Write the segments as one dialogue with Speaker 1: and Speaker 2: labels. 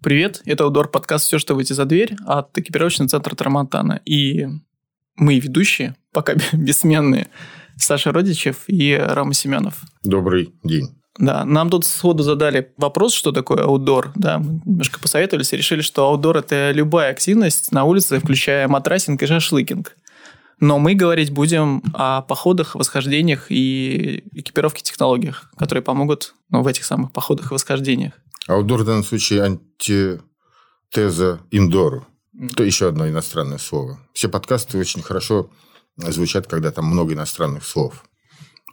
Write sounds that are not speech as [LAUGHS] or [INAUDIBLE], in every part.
Speaker 1: Привет, это Удор подкаст «Все, что выйти за дверь» от экипировочного центра Трамонтана. И мы ведущие, пока бессменные, Саша Родичев и Рома Семенов.
Speaker 2: Добрый день.
Speaker 1: Да, нам тут сходу задали вопрос, что такое аутдор. Да, мы немножко посоветовались и решили, что аутдор – это любая активность на улице, включая матрасинг и шашлыкинг. Но мы говорить будем о походах, восхождениях и экипировке технологиях, которые помогут ну, в этих самых походах и восхождениях.
Speaker 2: Аутдор в данном случае антитеза индору. Это еще одно иностранное слово. Все подкасты очень хорошо звучат, когда там много иностранных слов.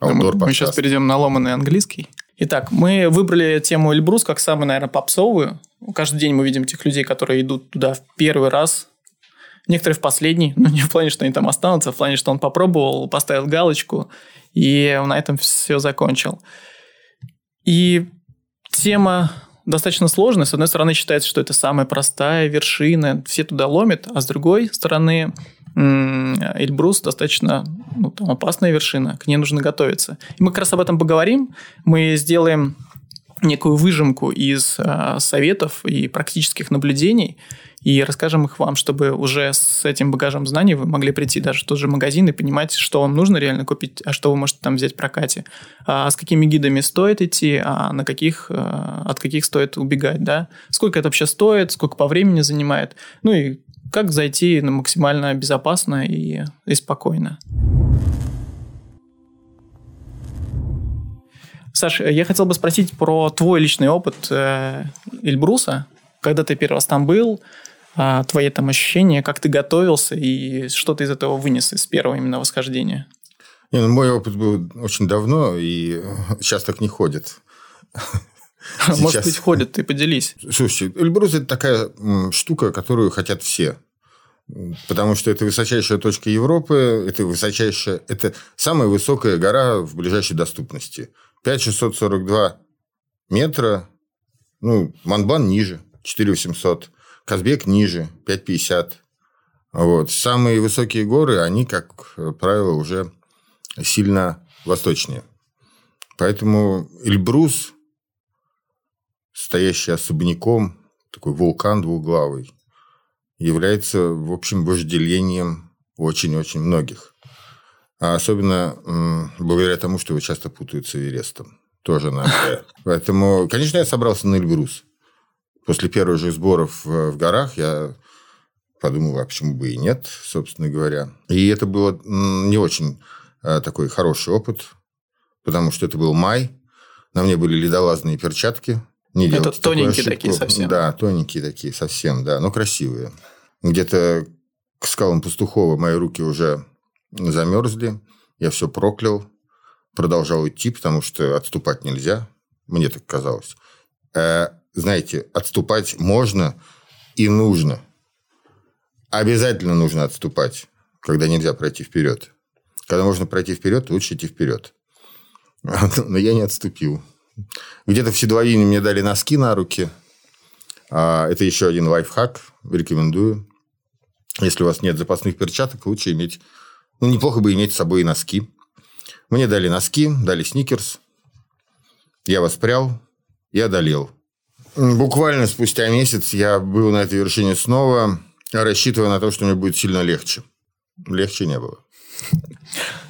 Speaker 1: Outdoor мы, мы сейчас перейдем на ломанный английский. Итак, мы выбрали тему Эльбрус как самую, наверное, попсовую. Каждый день мы видим тех людей, которые идут туда в первый раз. Некоторые в последний, но не в плане, что они там останутся, а в плане, что он попробовал, поставил галочку и на этом все закончил. И тема достаточно сложная. С одной стороны, считается, что это самая простая вершина, все туда ломят, а с другой стороны, Эльбрус достаточно ну, там, опасная вершина, к ней нужно готовиться. И мы как раз об этом поговорим. Мы сделаем некую выжимку из э, советов и практических наблюдений и расскажем их вам, чтобы уже с этим багажем знаний вы могли прийти даже в тот же магазин и понимать, что вам нужно реально купить, а что вы можете там взять в прокате, а с какими гидами стоит идти, а на каких, э, от каких стоит убегать, да, сколько это вообще стоит, сколько по времени занимает, ну и как зайти максимально безопасно и, и спокойно. Саша, я хотел бы спросить про твой личный опыт э, Эльбруса. Когда ты первый раз там был, а, твои там ощущения, как ты готовился и что ты из этого вынес из первого именно восхождения?
Speaker 2: Не, ну, мой опыт был очень давно, и сейчас так не ходит. [LAUGHS]
Speaker 1: Сейчас... Может быть, ходят, ты поделись.
Speaker 2: Слушайте, Эльбрус – это такая штука, которую хотят все. Потому что это высочайшая точка Европы, это высочайшая, это самая высокая гора в ближайшей доступности. 5642 метра, ну, Манбан ниже, 4800. Казбек ниже, 5,50. Вот. Самые высокие горы, они, как правило, уже сильно восточнее. Поэтому Эльбрус, стоящий особняком, такой вулкан двуглавый, является, в общем, вожделением очень-очень многих. А особенно благодаря тому, что его часто путают с Эверестом. Тоже надо. [LAUGHS] Поэтому, конечно, я собрался на Эльбрус после первых же сборов в горах я подумал, а почему бы и нет, собственно говоря. И это было не очень а, такой хороший опыт, потому что это был май, на мне были ледолазные перчатки.
Speaker 1: Не это тоненькие такие совсем.
Speaker 2: Да, тоненькие такие совсем, да, но красивые. Где-то к скалам Пастухова мои руки уже замерзли, я все проклял, продолжал идти, потому что отступать нельзя, мне так казалось. Знаете, отступать можно и нужно. Обязательно нужно отступать, когда нельзя пройти вперед. Когда можно пройти вперед, лучше идти вперед. [LAUGHS] Но я не отступил. Где-то в Седловине мне дали носки на руки. А, это еще один лайфхак. Рекомендую. Если у вас нет запасных перчаток, лучше иметь... Ну, неплохо бы иметь с собой и носки. Мне дали носки, дали сникерс. Я воспрял и одолел. Буквально спустя месяц я был на этой вершине снова, рассчитывая на то, что мне будет сильно легче. Легче не было.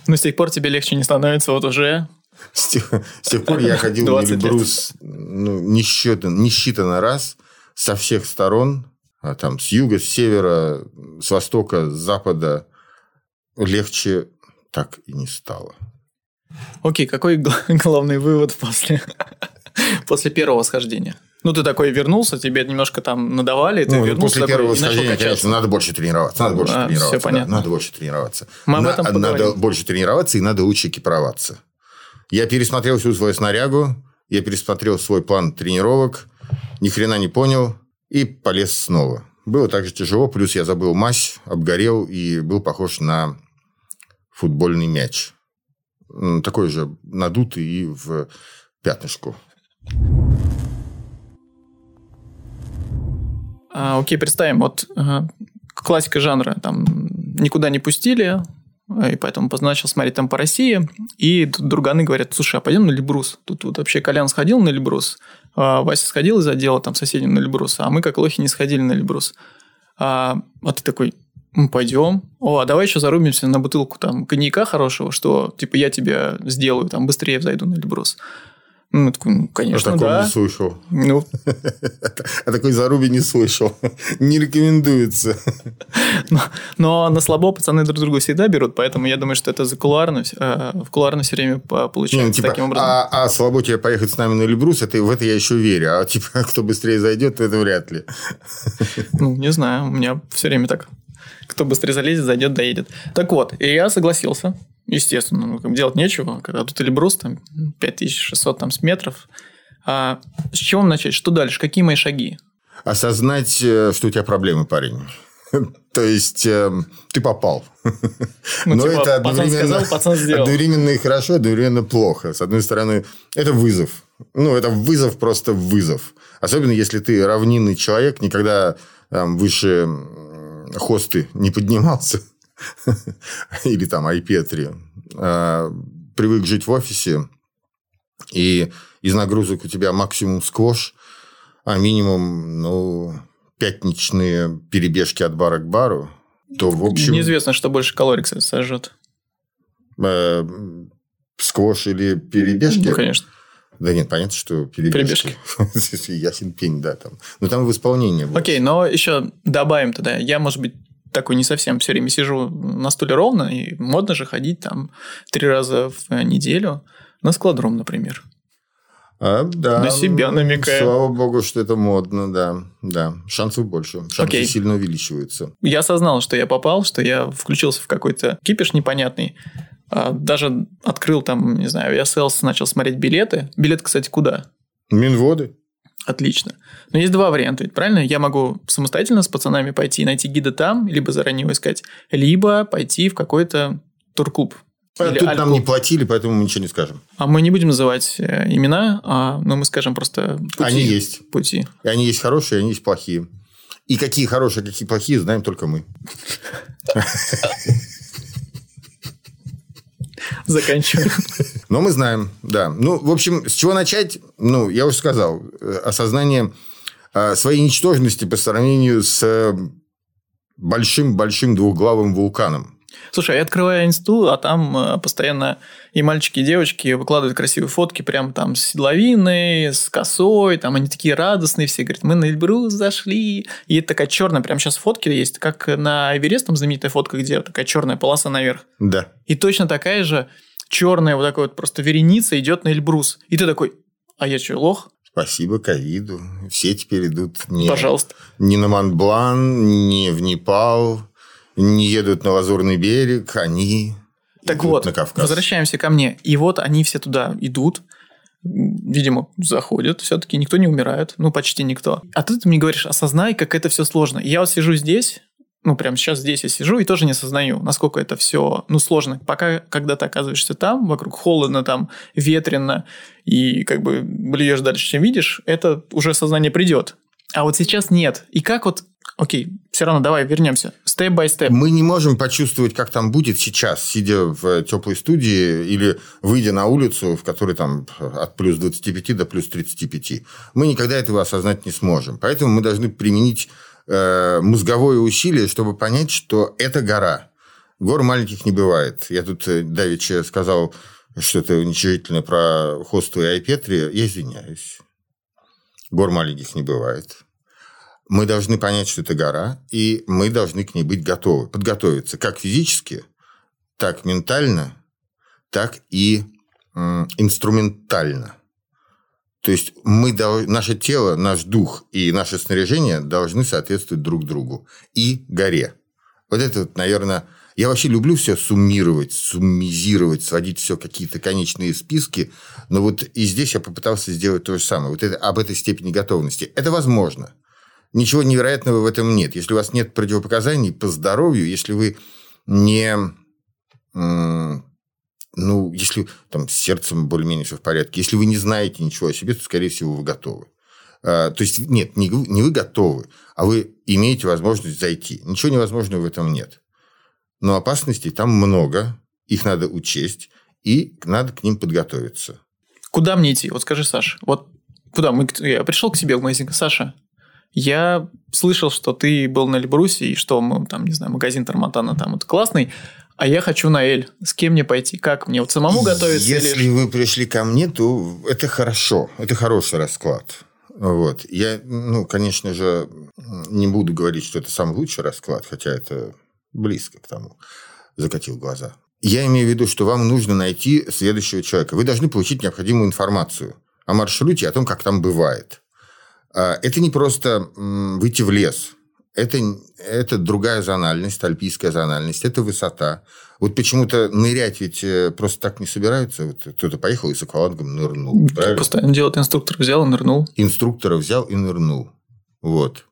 Speaker 1: Но с тех пор тебе легче не становится, вот уже...
Speaker 2: С тех, с тех пор я ходил на Эльбрус ну, несчитанно, несчитанно раз со всех сторон, а там с юга, с севера, с востока, с запада. Легче так и не стало.
Speaker 1: Окей, какой [LAUGHS] главный вывод после, [LAUGHS] после первого восхождения? Ну, ты такой вернулся, тебе немножко там надавали, ты ну, вернулся
Speaker 2: после первого восхождения, конечно, надо больше тренироваться. Надо больше а, тренироваться. Все понятно. Да, надо больше тренироваться. Мы об этом На, Надо больше тренироваться и надо лучше экипироваться. Я пересмотрел всю свою снарягу, я пересмотрел свой план тренировок, ни хрена не понял и полез снова. Было также тяжело, плюс я забыл мазь, обгорел и был похож на футбольный мяч. Такой же надутый и в пятнышку.
Speaker 1: А, окей, представим, вот а, классика жанра, там никуда не пустили, а, и поэтому позначил смотреть там по России. И тут друганы говорят, слушай, а пойдем на Эльбрус? Тут вот вообще Колян сходил на Эльбрус, А, Вася сходил из отдела там соседям на Эльбрус, а мы как лохи не сходили на Эльбрус. А, а ты такой, пойдем. О, а давай еще зарубимся на бутылку там коньяка хорошего, что типа я тебя сделаю, там быстрее взойду на Эльбрус. Ну, такой, ну, конечно,
Speaker 2: а
Speaker 1: да.
Speaker 2: не слышал.
Speaker 1: Ну. [LAUGHS]
Speaker 2: А такой заруби не слышал. Не рекомендуется.
Speaker 1: Но, но на слабо пацаны друг друга всегда берут, поэтому я думаю, что это за кулуарно, э, в кулуарно все время получается не, ну,
Speaker 2: типа,
Speaker 1: таким образом.
Speaker 2: А, а слабо тебе поехать с нами на Эльбрус, это, в это я еще верю. А типа, [LAUGHS] кто быстрее зайдет, это вряд ли.
Speaker 1: Ну, не знаю, у меня все время так. Кто быстрее залезет, зайдет, доедет. Так вот, и я согласился. Естественно, ну, делать нечего, когда тут Эльбрус, там 5600 там, с метров. А с чего начать? Что дальше? Какие мои шаги?
Speaker 2: Осознать, э, что у тебя проблемы, парень. [LAUGHS] То есть э, ты попал.
Speaker 1: Ну, Но типа, это одновременно, сказал,
Speaker 2: одновременно и хорошо, одновременно плохо. С одной стороны, это вызов. Ну, это вызов, просто вызов. Особенно, если ты равнинный человек, никогда там, выше хосты не поднимался. [LAUGHS] или там IP3, а, привык жить в офисе, и из нагрузок у тебя максимум сквош, а минимум, ну, пятничные перебежки от бара к бару, то, в общем...
Speaker 1: Неизвестно, что больше калорий, кстати, сожжет.
Speaker 2: Э, сквош или перебежки?
Speaker 1: Ну, конечно.
Speaker 2: Да нет, понятно, что перебежки. перебежки. [LAUGHS] Ясен пень, да. Там. Но там в исполнении.
Speaker 1: Окей, но еще добавим тогда. Я, может быть, такой не совсем все время сижу на стуле ровно, и модно же ходить там три раза в неделю на складром, например.
Speaker 2: А, да.
Speaker 1: На себя намекая.
Speaker 2: Слава богу, что это модно, да. Да. Шансов больше. Шансы Окей. сильно увеличиваются.
Speaker 1: Я осознал, что я попал, что я включился в какой-то кипиш непонятный. А, даже открыл там, не знаю, Aviasales, начал смотреть билеты. Билет, кстати, куда?
Speaker 2: Минводы.
Speaker 1: Отлично. Но есть два варианта, ведь правильно? Я могу самостоятельно с пацанами пойти и найти гида там, либо заранее его искать, либо пойти в какой-то турклуб.
Speaker 2: А Или тут нам не платили, поэтому мы ничего не скажем.
Speaker 1: А мы не будем называть э, имена, а, но мы скажем просто
Speaker 2: пути. Они есть.
Speaker 1: Пути.
Speaker 2: И они есть хорошие, и они есть плохие. И какие хорошие, какие плохие, знаем только мы.
Speaker 1: заканчиваем.
Speaker 2: Но мы знаем, да. Ну, в общем, с чего начать? Ну, я уже сказал. Э, осознание э, своей ничтожности по сравнению с большим-большим двухглавым вулканом.
Speaker 1: Слушай, я открываю инсту, а там э, постоянно и мальчики, и девочки выкладывают красивые фотки прям там с седловиной, с косой, там они такие радостные все, говорят, мы на Эльбрус зашли. И это такая черная, прям сейчас фотки есть, как на Эверест, там знаменитая фотка, где такая черная полоса наверх.
Speaker 2: Да.
Speaker 1: И точно такая же черная вот такая вот просто вереница идет на Эльбрус. И ты такой, а я что, лох?
Speaker 2: Спасибо ковиду. Все теперь идут не,
Speaker 1: Пожалуйста.
Speaker 2: не на Монблан, не в Непал, не едут на Лазурный берег, они
Speaker 1: так вот, на Кавказ. возвращаемся ко мне. И вот они все туда идут, видимо, заходят, все-таки никто не умирает, ну, почти никто. А ты, ты мне говоришь, осознай, как это все сложно. Я вот сижу здесь, ну, прямо сейчас здесь я сижу и тоже не осознаю, насколько это все, ну, сложно. Пока, когда ты оказываешься там, вокруг холодно, там, ветрено, и как бы блюешь дальше, чем видишь, это уже сознание придет. А вот сейчас нет. И как вот Окей, все равно давай вернемся. Степ by степ.
Speaker 2: Мы не можем почувствовать, как там будет сейчас, сидя в теплой студии или выйдя на улицу, в которой там от плюс 25 до плюс 35. Мы никогда этого осознать не сможем. Поэтому мы должны применить э, мозговое усилие, чтобы понять, что это гора. Гор маленьких не бывает. Я тут э, давеча сказал что-то уничижительное про хосту и айпетри. Я извиняюсь. Гор маленьких не бывает мы должны понять, что это гора, и мы должны к ней быть готовы, подготовиться как физически, так ментально, так и инструментально. То есть мы, наше тело, наш дух и наше снаряжение должны соответствовать друг другу и горе. Вот это, вот, наверное, я вообще люблю все суммировать, суммизировать, сводить все какие-то конечные списки, но вот и здесь я попытался сделать то же самое. Вот это, об этой степени готовности. Это возможно ничего невероятного в этом нет. Если у вас нет противопоказаний по здоровью, если вы не... Ну, если там с сердцем более-менее все в порядке, если вы не знаете ничего о себе, то, скорее всего, вы готовы. А, то есть, нет, не, не вы готовы, а вы имеете возможность зайти. Ничего невозможного в этом нет. Но опасностей там много, их надо учесть, и надо к ним подготовиться.
Speaker 1: Куда мне идти? Вот скажи, Саш, вот куда? Мы, я пришел к себе в магазин, Саша, я слышал, что ты был на Эльбрусе, и что мы там, не знаю, магазин Тарматана там вот классный, а я хочу на Эль. С кем мне пойти? Как мне? Вот самому готовиться?
Speaker 2: Если
Speaker 1: или...
Speaker 2: вы пришли ко мне, то это хорошо. Это хороший расклад. Вот. Я, ну, конечно же, не буду говорить, что это самый лучший расклад, хотя это близко к тому. Закатил глаза. Я имею в виду, что вам нужно найти следующего человека. Вы должны получить необходимую информацию о маршруте, о том, как там бывает. А, это не просто выйти в лес. Это, это другая зональность, альпийская зональность, это высота. Вот почему-то нырять ведь э, просто так не собираются. Вот кто-то поехал и с аквалангом нырнул.
Speaker 1: Правильно? Постоянно делает инструктор взял и нырнул.
Speaker 2: Инструктора взял и нырнул. Вот.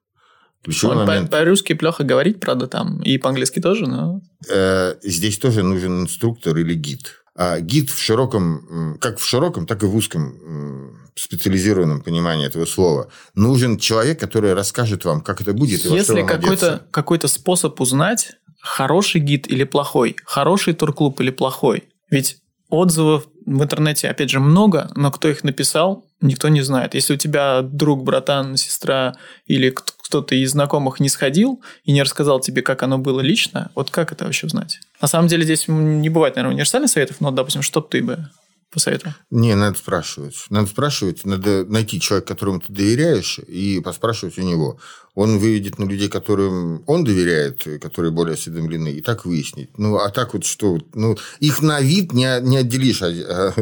Speaker 1: Ключевой Он момент. По-русски плохо говорить, правда, там. И по-английски тоже, но...
Speaker 2: Э, здесь тоже нужен инструктор или гид. А гид в широком, как в широком, так и в узком специализированном понимании этого слова. Нужен человек, который расскажет вам, как это будет.
Speaker 1: Если какой-то какой способ узнать, хороший гид или плохой, хороший турклуб или плохой. Ведь отзывов в интернете, опять же, много, но кто их написал, никто не знает. Если у тебя друг, братан, сестра или кто-то из знакомых не сходил и не рассказал тебе, как оно было лично, вот как это вообще узнать? На самом деле здесь не бывает, наверное, универсальных советов, но, допустим, что бы ты бы посоветовал?
Speaker 2: Не, надо спрашивать. Надо спрашивать, надо найти человека, которому ты доверяешь, и поспрашивать у него. Он выведет на людей, которым он доверяет, которые более осведомлены, и так выяснить. Ну, а так вот что? Ну, их на вид не, не отделишь. А, а,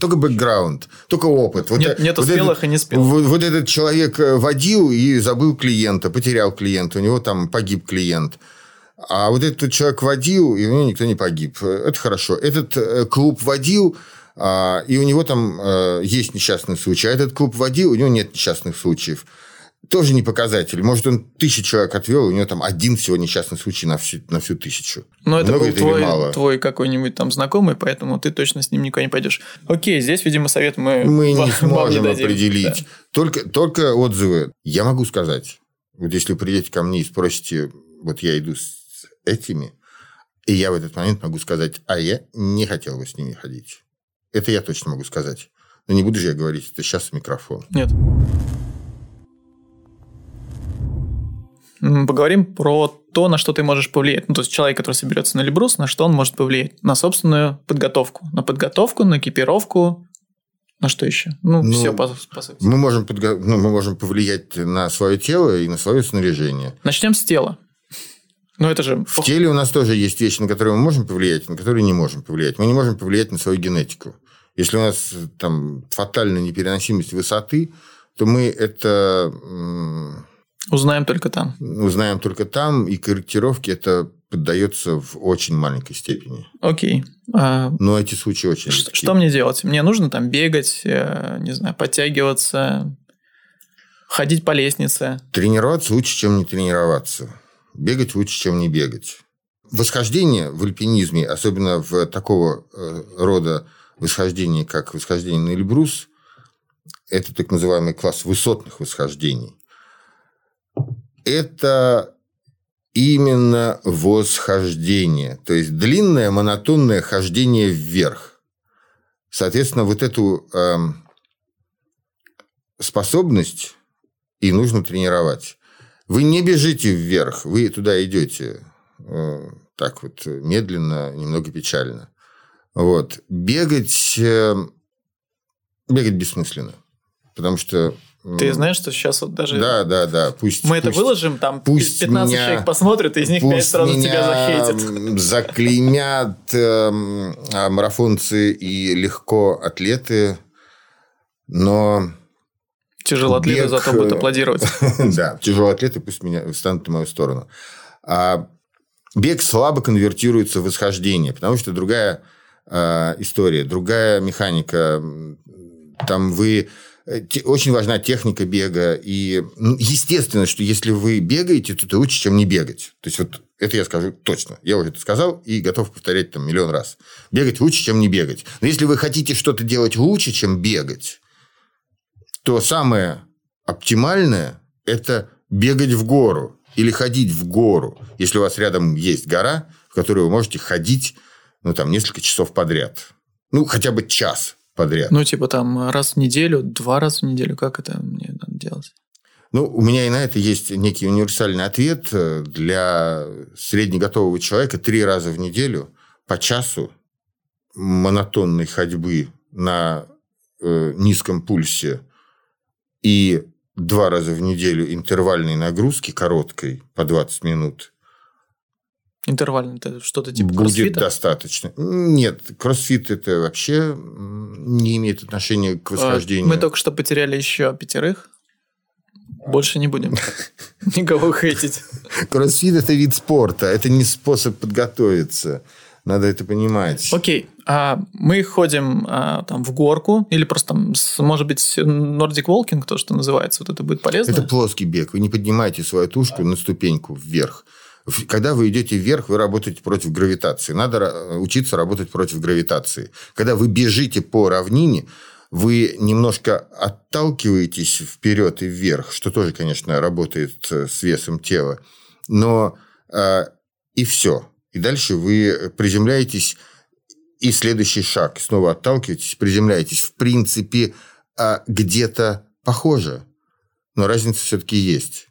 Speaker 2: только бэкграунд, только опыт.
Speaker 1: Вот, Нет, нету вот смелых
Speaker 2: этот,
Speaker 1: и не спелых.
Speaker 2: Вот, вот этот человек э, водил и забыл клиента, потерял клиента, у него там погиб клиент. А вот этот человек водил, и у него никто не погиб. Это хорошо. Этот э, клуб водил, и у него там э, есть несчастный случай. А этот клуб водил, у него нет несчастных случаев. Тоже не показатель. Может, он тысячу человек отвел, у него там один всего несчастный случай на всю, на всю тысячу.
Speaker 1: Но это Много был это твой, мало? твой какой-нибудь там знакомый, поэтому ты точно с ним никуда не пойдешь. Окей, здесь, видимо, совет мы
Speaker 2: Мы не сможем не определить. Да. Только, только отзывы. Я могу сказать, вот если вы придете ко мне и спросите, вот я иду с этими, и я в этот момент могу сказать, а я не хотел бы с ними ходить. Это я точно могу сказать. Но не буду же я говорить это сейчас в микрофон.
Speaker 1: Нет. Поговорим про то, на что ты можешь повлиять. Ну, то есть человек, который соберется на Эльбрус, на что он может повлиять? На собственную подготовку. На подготовку, на экипировку, на что еще? Ну, ну все по, по
Speaker 2: сути. Мы можем, подго... ну, мы можем повлиять на свое тело и на свое снаряжение.
Speaker 1: Начнем с тела. Ну, это же...
Speaker 2: В теле у нас тоже есть вещи, на которые мы можем повлиять, на которые не можем повлиять. Мы не можем повлиять на свою генетику. Если у нас там фатальная непереносимость высоты, то мы это...
Speaker 1: Узнаем только там.
Speaker 2: Узнаем только там, и корректировке это поддается в очень маленькой степени.
Speaker 1: Окей.
Speaker 2: А... Но эти случаи очень
Speaker 1: что, что мне делать? Мне нужно там бегать, э, не знаю, подтягиваться, ходить по лестнице?
Speaker 2: Тренироваться лучше, чем не тренироваться. Бегать лучше, чем не бегать. Восхождение в альпинизме, особенно в такого э, рода восхождении, как восхождение на Эльбрус, это так называемый класс высотных восхождений. Это именно восхождение, то есть длинное монотонное хождение вверх. Соответственно, вот эту э, способность и нужно тренировать. Вы не бежите вверх, вы туда идете э, так вот медленно, немного печально. Вот. Бегать, э, бегать бессмысленно. Потому что
Speaker 1: ты знаешь, что сейчас вот даже...
Speaker 2: Да, да, да. Пусть,
Speaker 1: мы пусть, это выложим, там пусть 15 меня, человек посмотрят, и из них 5 сразу тебя захейтят.
Speaker 2: заклеймят э, марафонцы и легко атлеты, но
Speaker 1: Тяжелоатлеты бег... зато будут аплодировать. [LAUGHS]
Speaker 2: да, тяжелоатлеты пусть меня встанут на мою сторону. А бег слабо конвертируется в восхождение, потому что другая э, история, другая механика. Там вы э, очень важна техника бега. И ну, естественно, что если вы бегаете, то это лучше, чем не бегать. То есть, вот это я скажу точно. Я уже это сказал и готов повторять там миллион раз. Бегать лучше, чем не бегать. Но если вы хотите что-то делать лучше, чем бегать, то самое оптимальное – это бегать в гору или ходить в гору, если у вас рядом есть гора, в которой вы можете ходить ну, там, несколько часов подряд. Ну, хотя бы час подряд.
Speaker 1: Ну, типа там раз в неделю, два раза в неделю, как это мне надо делать?
Speaker 2: Ну, у меня и на это есть некий универсальный ответ. Для среднеготового человека три раза в неделю по часу монотонной ходьбы на э, низком пульсе и два раза в неделю интервальной нагрузки короткой по 20 минут
Speaker 1: Интервальный это что-то типа
Speaker 2: Будет
Speaker 1: кроссфита?
Speaker 2: достаточно. Нет, кроссфит это вообще не имеет отношения к восхождению.
Speaker 1: Мы только что потеряли еще пятерых. Больше не будем [LAUGHS] никого хейтить.
Speaker 2: Кроссфит – это вид спорта, это не способ подготовиться. Надо это понимать.
Speaker 1: Окей, а мы ходим а, там в горку или просто там, может быть, Nordic Walking, то, что называется, вот это будет полезно?
Speaker 2: Это плоский бег. Вы не поднимаете свою тушку на ступеньку вверх. Когда вы идете вверх, вы работаете против гравитации. Надо учиться работать против гравитации. Когда вы бежите по равнине, вы немножко отталкиваетесь вперед и вверх, что тоже, конечно, работает э, с весом тела. Но э, и все. И дальше вы приземляетесь, и следующий шаг. Снова отталкиваетесь, приземляетесь. В принципе, э, где-то похоже. Но разница все-таки есть.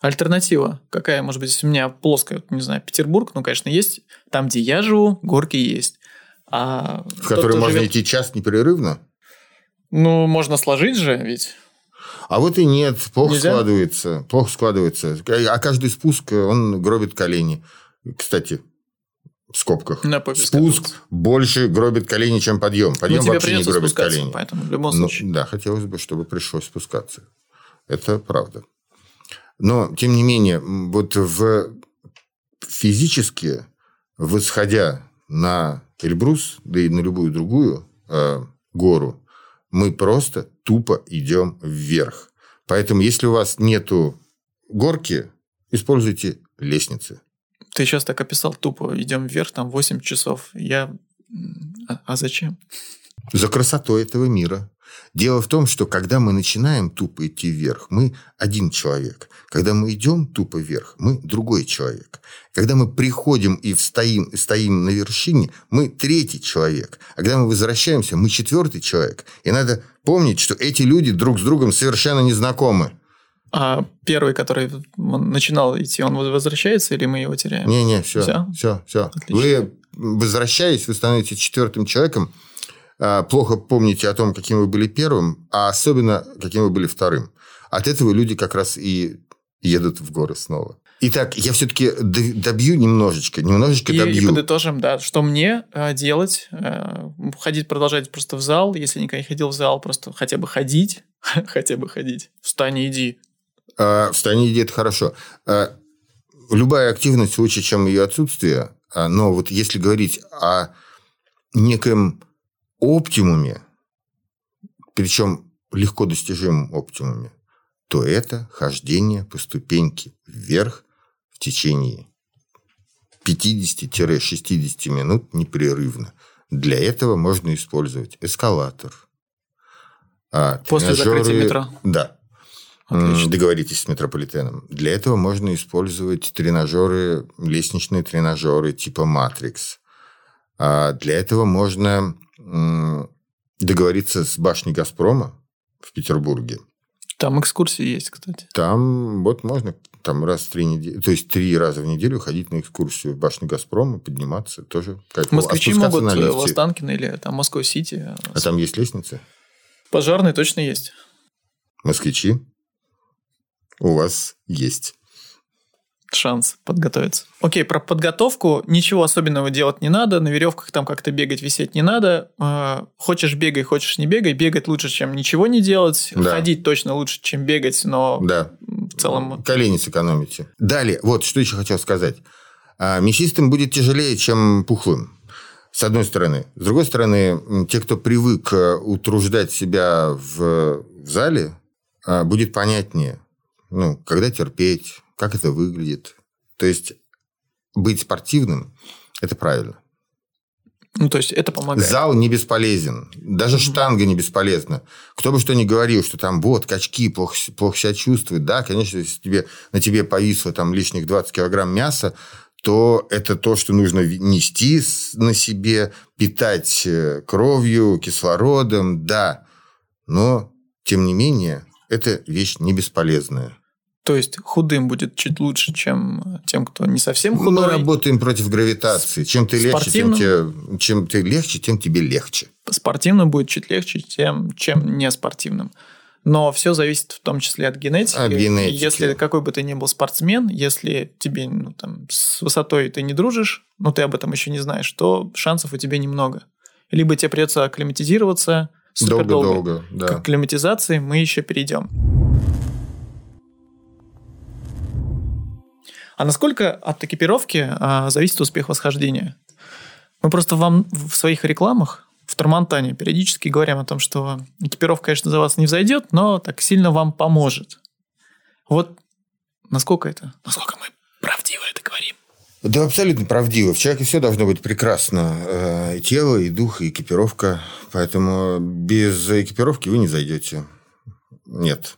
Speaker 1: Альтернатива какая, может быть, у меня плоская, не знаю, Петербург, ну, конечно, есть. Там, где я живу, горки есть. А
Speaker 2: в который можно живет... идти час непрерывно?
Speaker 1: Ну, можно сложить же ведь.
Speaker 2: А вот и нет, плохо Нельзя? складывается. Плохо складывается. А каждый спуск, он гробит колени. Кстати, в скобках. Спуск больше гробит колени, чем подъем. Подъем ну, вообще не гробит колени.
Speaker 1: Поэтому в любом ну, случае.
Speaker 2: Да, хотелось бы, чтобы пришлось спускаться. Это правда. Но, тем не менее, вот в физически, восходя на Эльбрус, да и на любую другую э, гору, мы просто тупо идем вверх. Поэтому, если у вас нету горки, используйте лестницы.
Speaker 1: Ты сейчас так описал тупо. Идем вверх, там 8 часов. Я... А, а зачем?
Speaker 2: За красотой этого мира. Дело в том, что когда мы начинаем тупо идти вверх, мы один человек. Когда мы идем тупо вверх, мы другой человек. Когда мы приходим и встоим, стоим на вершине, мы третий человек. А когда мы возвращаемся, мы четвертый человек. И надо помнить, что эти люди друг с другом совершенно не знакомы.
Speaker 1: А первый, который начинал идти, он возвращается или мы его теряем?
Speaker 2: Не-не, все, все, все. все. Вы возвращаясь, вы становитесь четвертым человеком, а, плохо помните о том, каким вы были первым, а особенно, каким вы были вторым. От этого люди как раз и едут в горы снова. Итак, я все-таки добью немножечко, немножечко
Speaker 1: и,
Speaker 2: добью.
Speaker 1: И подытожим, да, что мне э, делать? Э, ходить, продолжать просто в зал, если никогда не ходил в зал, просто хотя бы ходить, [LAUGHS] хотя бы ходить. Встань и иди.
Speaker 2: А, встань и иди – это хорошо. А, любая активность лучше, чем ее отсутствие, а, но вот если говорить о неком оптимуме, причем легко достижимом оптимуме, то это хождение по ступеньке вверх в течение 50-60 минут непрерывно. Для этого можно использовать эскалатор.
Speaker 1: После закрытия метро?
Speaker 2: Да. Отлично. Договоритесь с метрополитеном. Для этого можно использовать тренажеры, лестничные тренажеры типа Matrix. А для этого можно договориться с башней «Газпрома» в Петербурге.
Speaker 1: Там экскурсии есть, кстати.
Speaker 2: Там вот можно там раз в три недели, то есть три раза в неделю ходить на экскурсию в башню «Газпрома», подниматься тоже.
Speaker 1: Как Москвичи могут на в Останкино или там Москва-Сити.
Speaker 2: А там есть лестницы?
Speaker 1: Пожарные точно есть.
Speaker 2: Москвичи? У вас есть
Speaker 1: шанс подготовиться. Окей, про подготовку ничего особенного делать не надо, на веревках там как-то бегать, висеть не надо. А, хочешь бегай, хочешь не бегай. Бегать лучше, чем ничего не делать. Да. Ходить точно лучше, чем бегать, но да. в целом...
Speaker 2: Колени сэкономите. Далее, вот что еще хотел сказать. А, мясистым будет тяжелее, чем пухлым. С одной стороны. С другой стороны, те, кто привык э, утруждать себя в, зале, а, будет понятнее, ну, когда терпеть, как это выглядит. То есть быть спортивным – это правильно.
Speaker 1: Ну, то есть, это помогает.
Speaker 2: Зал не бесполезен. Даже mm-hmm. штанга не бесполезна. Кто бы что ни говорил, что там вот качки плохо, плохо себя чувствуют. Да, конечно, если тебе, на тебе повисло там лишних 20 килограмм мяса, то это то, что нужно нести на себе, питать э, кровью, кислородом, да. Но, тем не менее, это вещь не бесполезная.
Speaker 1: То есть худым будет чуть лучше, чем тем, кто не совсем худой.
Speaker 2: Мы работаем против гравитации. Чем ты легче, тем тебе, чем ты легче, тем тебе легче.
Speaker 1: Спортивным будет чуть легче, тем, чем не спортивным. Но все зависит в том числе от генетики.
Speaker 2: От генетики.
Speaker 1: Если какой бы ты ни был спортсмен, если тебе ну, там, с высотой ты не дружишь, но ты об этом еще не знаешь, то шансов у тебя немного. Либо тебе придется акклиматизироваться супердолго. Долго-долго, да. К акклиматизации мы еще перейдем. А насколько от экипировки а, зависит успех восхождения? Мы просто вам в своих рекламах в Тормонтане периодически говорим о том, что экипировка, конечно, за вас не взойдет, но так сильно вам поможет. Вот насколько это? Насколько мы правдиво это говорим?
Speaker 2: Да, абсолютно правдиво. В человеке все должно быть прекрасно. Э, и тело, и дух, и экипировка. Поэтому без экипировки вы не зайдете. Нет.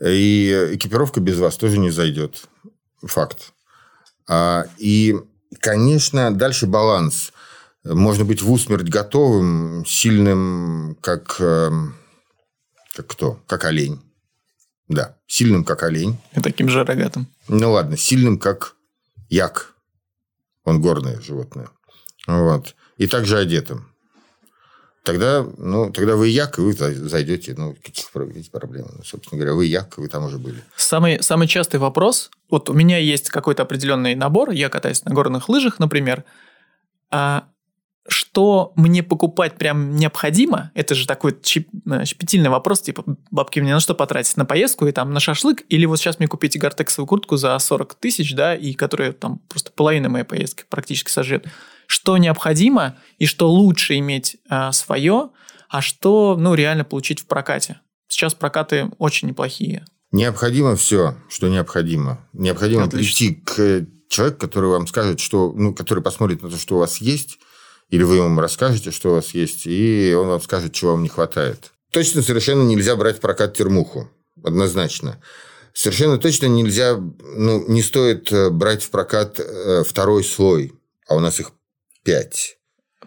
Speaker 2: И экипировка без вас тоже не зайдет. Факт. А, и, конечно, дальше баланс. Можно быть в усмерть готовым, сильным, как, эм, как кто? Как олень. Да, сильным, как олень.
Speaker 1: И таким же рогатым.
Speaker 2: Ну, ладно, сильным, как як. Он горное животное. Вот. И также одетым. Тогда, ну, тогда вы як, и вы зайдете. Ну, каких проблем? Ну, собственно говоря, вы як, вы там уже были.
Speaker 1: Самый, самый частый вопрос. Вот у меня есть какой-то определенный набор. Я катаюсь на горных лыжах, например. А что мне покупать прям необходимо, это же такой э, щепетильный вопрос, типа, бабки мне на что потратить? На поездку и там на шашлык? Или вот сейчас мне купить гортексовую куртку за 40 тысяч, да, и которая там просто половина моей поездки практически сожрет? Что необходимо и что лучше иметь а, свое, а что, ну, реально получить в прокате? Сейчас прокаты очень неплохие.
Speaker 2: Необходимо все, что необходимо. Необходимо Отлично. прийти к человеку, который вам скажет, что, ну, который посмотрит на то, что у вас есть, или вы ему расскажете, что у вас есть, и он вам скажет, чего вам не хватает. Точно совершенно нельзя брать в прокат термуху. Однозначно. Совершенно точно нельзя, ну, не стоит э, брать в прокат э, второй слой, а у нас их пять.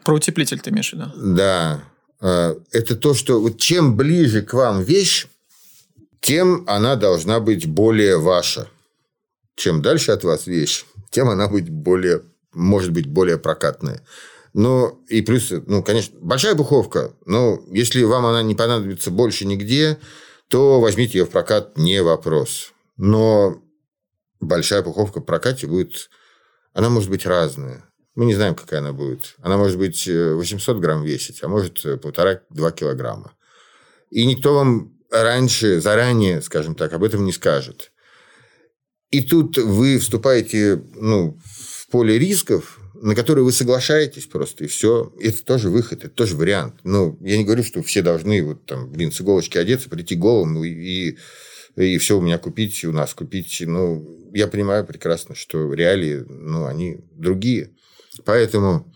Speaker 1: Про утеплитель ты имеешь в виду?
Speaker 2: Да. Э, это то, что вот чем ближе к вам вещь, тем она должна быть более ваша. Чем дальше от вас вещь, тем она будет более, может быть более прокатная. Ну, и плюс, ну, конечно, большая духовка, но если вам она не понадобится больше нигде, то возьмите ее в прокат, не вопрос. Но большая пуховка в прокате будет... Она может быть разная. Мы не знаем, какая она будет. Она может быть 800 э, грамм весить, а может э, полтора-два килограмма. И никто вам раньше, заранее, скажем так, об этом не скажет. И тут вы вступаете ну, в поле рисков, на которые вы соглашаетесь просто, и все. Это тоже выход, это тоже вариант. Ну, я не говорю, что все должны вот там, блин, с иголочки одеться, прийти голым и, и все у меня купить, у нас купить. Ну, я понимаю прекрасно, что реалии, ну, они другие. Поэтому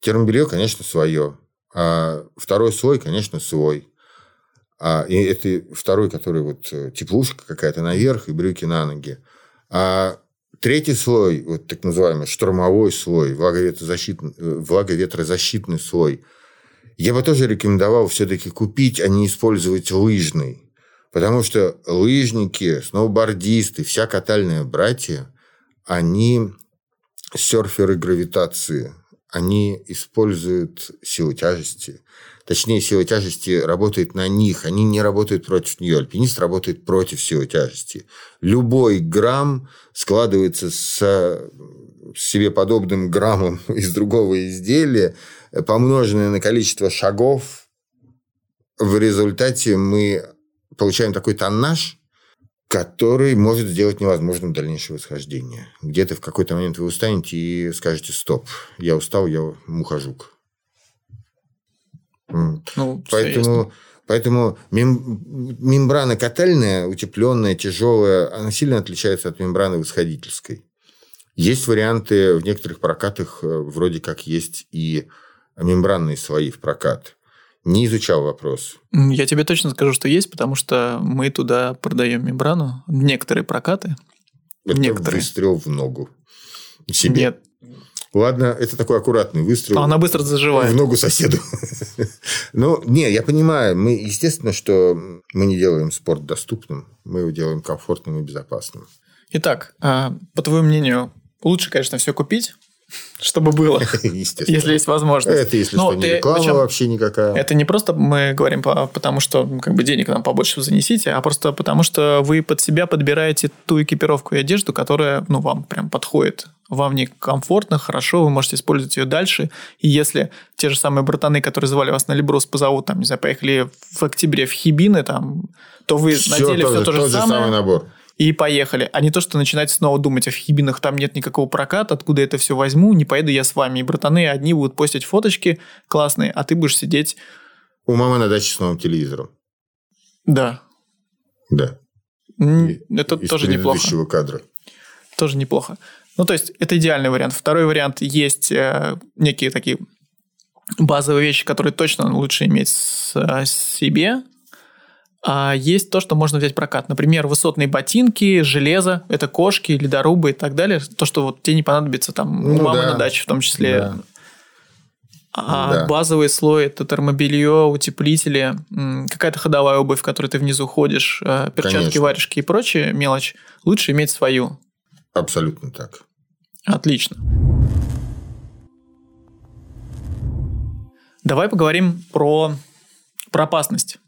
Speaker 2: термобелье, конечно, свое. А второй слой, конечно, свой. А, и это второй, который вот э, теплушка какая-то наверх и брюки на ноги. А Третий слой, вот так называемый штормовой слой, влаговетрозащитный, э, влаговетрозащитный слой, я бы тоже рекомендовал все-таки купить, а не использовать лыжный. Потому что лыжники, сноубордисты, вся катальная братья, они серферы гравитации. Они используют силу тяжести точнее, сила тяжести работает на них, они не работают против нее. Альпинист работает против силы тяжести. Любой грамм складывается с себе подобным граммом [LAUGHS] из другого изделия, помноженное на количество шагов. В результате мы получаем такой тоннаж, который может сделать невозможным дальнейшее восхождение. Где-то в какой-то момент вы устанете и скажете «стоп, я устал, я мухожук». Ну, поэтому, поэтому мем, мембрана катальная, утепленная, тяжелая, она сильно отличается от мембраны восходительской. Есть варианты в некоторых прокатах, э, вроде как есть и мембранные слои в прокат. Не изучал вопрос.
Speaker 1: Я тебе точно скажу, что есть, потому что мы туда продаем мембрану. Некоторые прокаты.
Speaker 2: Это некоторые. выстрел в ногу. Себе?
Speaker 1: Нет.
Speaker 2: Ладно, это такой аккуратный выстрел.
Speaker 1: А она быстро заживает.
Speaker 2: В ногу соседу. [LAUGHS] Ну, не, я понимаю. Мы, естественно, что мы не делаем спорт доступным. Мы его делаем комфортным и безопасным.
Speaker 1: Итак, а, по твоему мнению, лучше, конечно, все купить, [LAUGHS] чтобы было, [LAUGHS]
Speaker 2: Естественно.
Speaker 1: если есть возможность.
Speaker 2: Это, если
Speaker 1: Но
Speaker 2: что, не
Speaker 1: ты-
Speaker 2: реклама
Speaker 1: причем
Speaker 2: вообще никакая.
Speaker 1: Это не просто мы говорим по- потому, что ну, как бы денег нам побольше занесите, а просто потому, что вы под себя подбираете ту экипировку и одежду, которая ну, вам прям подходит. Вам не комфортно, хорошо, вы можете использовать ее дальше. И если те же самые братаны, которые звали вас на Либрус, позовут, там, не знаю, поехали в октябре в Хибины, там, то вы
Speaker 2: Всё
Speaker 1: надели
Speaker 2: тот
Speaker 1: все
Speaker 2: же-
Speaker 1: то же
Speaker 2: тот
Speaker 1: самое
Speaker 2: самый набор.
Speaker 1: И поехали. А не то, что начинать снова думать, а в Хибинах там нет никакого проката, откуда это все возьму, не поеду я с вами. И братаны одни будут постить фоточки классные, а ты будешь сидеть...
Speaker 2: У мамы на даче с новым телевизором.
Speaker 1: Да,
Speaker 2: Да.
Speaker 1: Это
Speaker 2: из
Speaker 1: тоже неплохо.
Speaker 2: кадра.
Speaker 1: Тоже неплохо. Ну, то есть, это идеальный вариант. Второй вариант есть э, некие такие базовые вещи, которые точно лучше иметь с, э, себе. А есть то, что можно взять прокат. Например, высотные ботинки, железо, это кошки, ледорубы и так далее. То, что вот тебе не понадобится там у
Speaker 2: Ну
Speaker 1: мамы
Speaker 2: да.
Speaker 1: на даче в том числе.
Speaker 2: Да.
Speaker 1: А
Speaker 2: Да.
Speaker 1: базовый слой это термобелье, утеплители, какая-то ходовая обувь, в которой ты внизу ходишь, э, перчатки,
Speaker 2: Конечно.
Speaker 1: варежки и прочее мелочь. Лучше иметь свою.
Speaker 2: Абсолютно так.
Speaker 1: Отлично. Давай поговорим про, про опасность.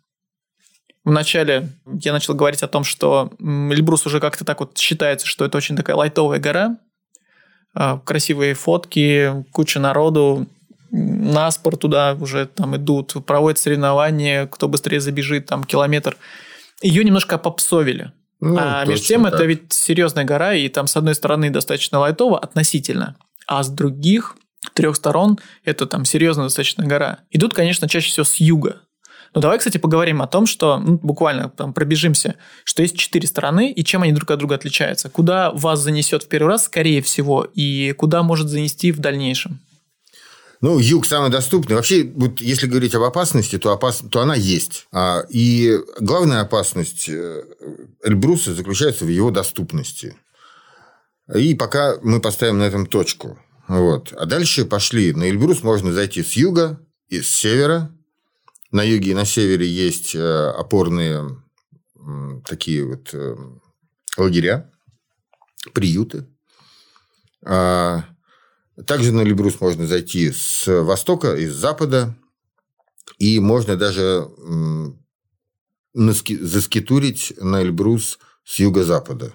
Speaker 1: Вначале я начал говорить о том, что Эльбрус уже как-то так вот считается, что это очень такая лайтовая гора. А, Красивые фотки, куча народу, на спорт туда уже там идут, проводят соревнования, кто быстрее забежит, там километр. Ее немножко попсовили.
Speaker 2: Ну,
Speaker 1: а между тем,
Speaker 2: так.
Speaker 1: это ведь серьезная гора, и там, с одной стороны, достаточно лайтово относительно, а с других трех сторон это там серьезная достаточно гора. Идут, конечно, чаще всего с юга. Но давай, кстати, поговорим о том, что ну, буквально там пробежимся, что есть четыре стороны, и чем они друг от друга отличаются. Куда вас занесет в первый раз, скорее всего, и куда может занести в дальнейшем.
Speaker 2: Ну, юг самый доступный. Вообще, вот если говорить об опасности, то, опас... то она есть. А, и главная опасность э, Эльбруса заключается в его доступности. И пока мы поставим на этом точку. Вот. А дальше пошли. На Эльбрус можно зайти с юга и с севера. На юге и на севере есть э, опорные такие вот э, лагеря, приюты. А, также на Эльбрус можно зайти с востока и с запада. И можно даже заскитурить на Эльбрус с юго-запада.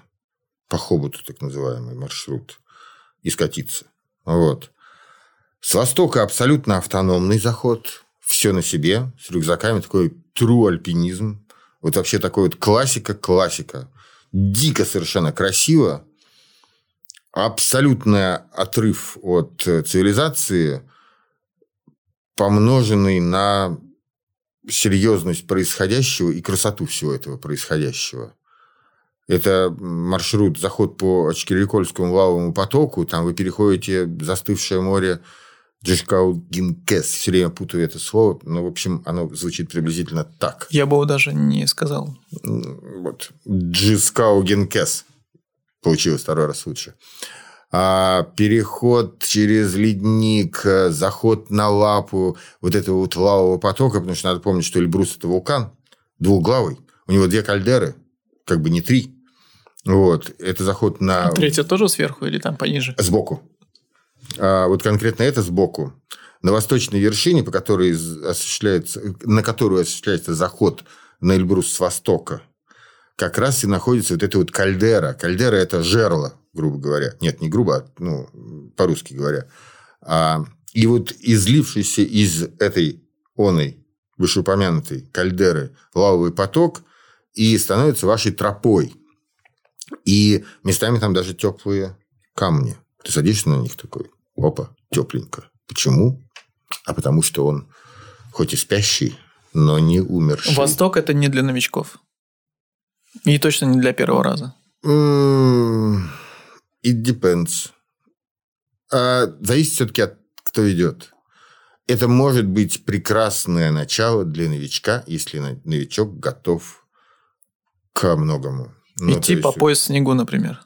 Speaker 2: По хоботу, так называемый маршрут. И скатиться. Вот. С востока абсолютно автономный заход. Все на себе. С рюкзаками. Такой true альпинизм. Вот вообще такой вот классика-классика. Дико совершенно красиво абсолютный отрыв от э, цивилизации, помноженный на серьезность происходящего и красоту всего этого происходящего. Это маршрут, заход по Очкерикольскому лавовому потоку. Там вы переходите застывшее море Джишкаугинкес. Все время путаю это слово. Но, в общем, оно звучит приблизительно так.
Speaker 1: Я бы его даже не сказал.
Speaker 2: Вот. Джискаугенкес. Получилось второй раз лучше. А, переход через ледник, э, заход на лапу вот этого вот лавового потока, потому что надо помнить, что Эльбрус – это вулкан двухглавый. У него две кальдеры, как бы не три. Вот. Это заход на...
Speaker 1: А третья тоже сверху или там пониже?
Speaker 2: Сбоку. А вот конкретно это сбоку. На восточной вершине, по которой осуществляется, на которую осуществляется заход на Эльбрус с востока, как раз и находится вот эта вот кальдера. Кальдера – это жерло, грубо говоря. Нет, не грубо, а ну, по-русски говоря. А, и вот излившийся из этой оной вышеупомянутой кальдеры лавовый поток и становится вашей тропой. И местами там даже теплые камни. Ты садишься на них такой, опа, тепленько. Почему? А потому что он хоть и спящий, но не умерший.
Speaker 1: Восток это не для новичков. И точно не для первого раза.
Speaker 2: М, It depends. А, зависит все-таки от кто идет. Это может быть прекрасное начало для новичка, если новичок готов к многому. Ну,
Speaker 1: Идти по
Speaker 2: есть-
Speaker 1: пояс в снегу, например.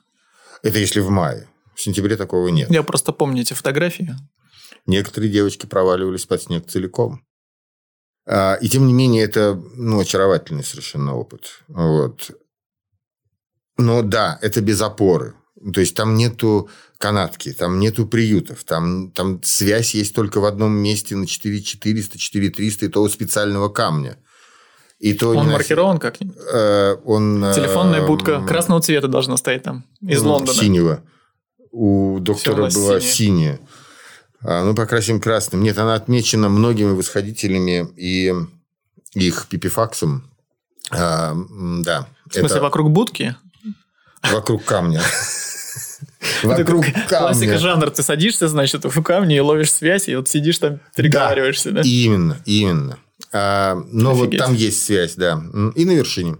Speaker 2: Это если в мае. В сентябре такого нет.
Speaker 1: Я просто помню эти фотографии.
Speaker 2: Некоторые девочки проваливались под снег целиком. А, и тем не менее, это ну, очаровательный совершенно опыт. Вот. Но да, это без опоры. То есть там нету канатки, там нету приютов, там, там связь есть только в одном месте на 4400, 4300, и то у специального камня.
Speaker 1: И то он маркирован как
Speaker 2: э, он,
Speaker 1: Телефонная будка красного цвета должна стоять там, из ну, Лондона.
Speaker 2: Синего. У доктора была синяя. А, ну, покрасим красным. Нет, она отмечена многими восходителями и их пипифаксом. А, да.
Speaker 1: В смысле, это... вокруг будки?
Speaker 2: Вокруг камня. [LAUGHS]
Speaker 1: Вокруг камня. Классика жанр. Ты садишься, значит, в камне и ловишь связь, и вот сидишь там, переговариваешься, да?
Speaker 2: Именно, именно. А, но вот там есть связь, да. И на вершине.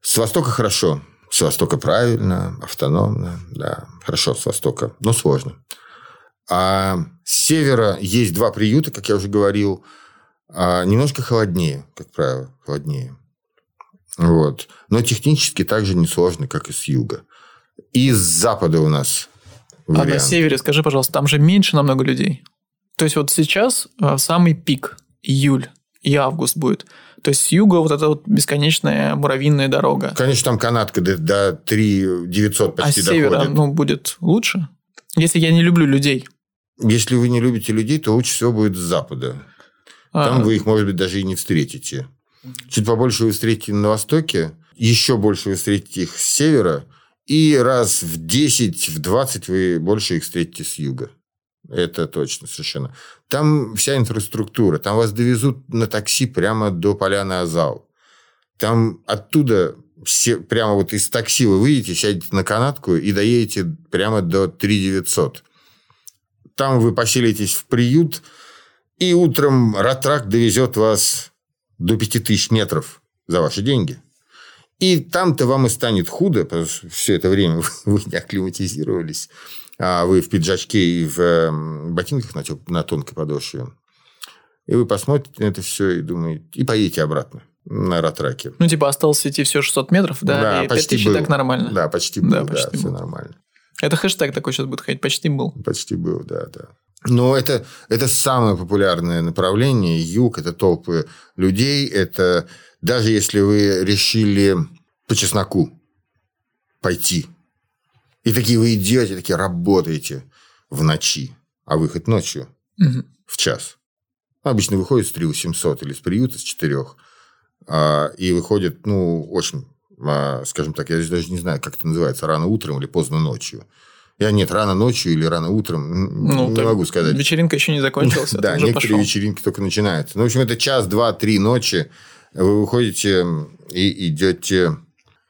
Speaker 2: С востока хорошо. С востока правильно, автономно, да. Хорошо, с востока, но сложно. А с севера есть два приюта, как я уже говорил, а немножко холоднее, как правило, холоднее. Вот. Но технически также несложно, как и с юга. И с запада у нас
Speaker 1: вариант. А на севере, скажи, пожалуйста, там же меньше намного людей. То есть, вот сейчас а, самый пик, июль и август будет. То есть, с юга вот эта вот бесконечная муравьиная дорога.
Speaker 2: Конечно, там канатка до, до 3 900 почти
Speaker 1: а с севера, доходит. ну, будет лучше? Если я не люблю людей.
Speaker 2: Если вы не любите людей, то лучше всего будет с запада. Там а. вы их, может быть, даже и не встретите. Чуть побольше вы встретите на востоке, еще больше вы встретите их с севера, и раз в 10, в 20 вы больше их встретите с юга. Это точно совершенно. Там вся инфраструктура. Там вас довезут на такси прямо до поляны Азал. Там оттуда все, прямо вот из такси вы выйдете, сядете на канатку и доедете прямо до 3900. Там вы поселитесь в приют, и утром ратрак довезет вас до 5000 метров за ваши деньги. И там-то вам и станет худо, потому что все это время [LAUGHS] вы не акклиматизировались, а вы в пиджачке и в эм, ботинках на, теп... на тонкой подошве. И вы посмотрите на это все и думаете, и поедете обратно на ратраке.
Speaker 1: Ну, типа, осталось идти все 600 метров, да? Да, и почти 5000 был. так нормально.
Speaker 2: Да, почти был, да, почти да, был. все нормально.
Speaker 1: Это хэштег такой сейчас будет ходить. Почти был.
Speaker 2: Почти был, да, да. Но это, это самое популярное направление. Юг – это толпы людей. Это даже если вы решили по чесноку пойти, и такие вы идете, такие работаете в ночи, а выход ночью угу. в час. Обычно выходит с 3 700 или с приюта с 4. А, и выходит, ну, очень а, скажем так, я даже не знаю, как это называется, рано утром или поздно ночью. Я нет, рано ночью или рано утром, ну, не могу сказать.
Speaker 1: Вечеринка еще не закончилась, а [LAUGHS]
Speaker 2: Да, некоторые вечеринки только начинаются. Ну, в общем, это час, два, три ночи. Вы выходите и идете,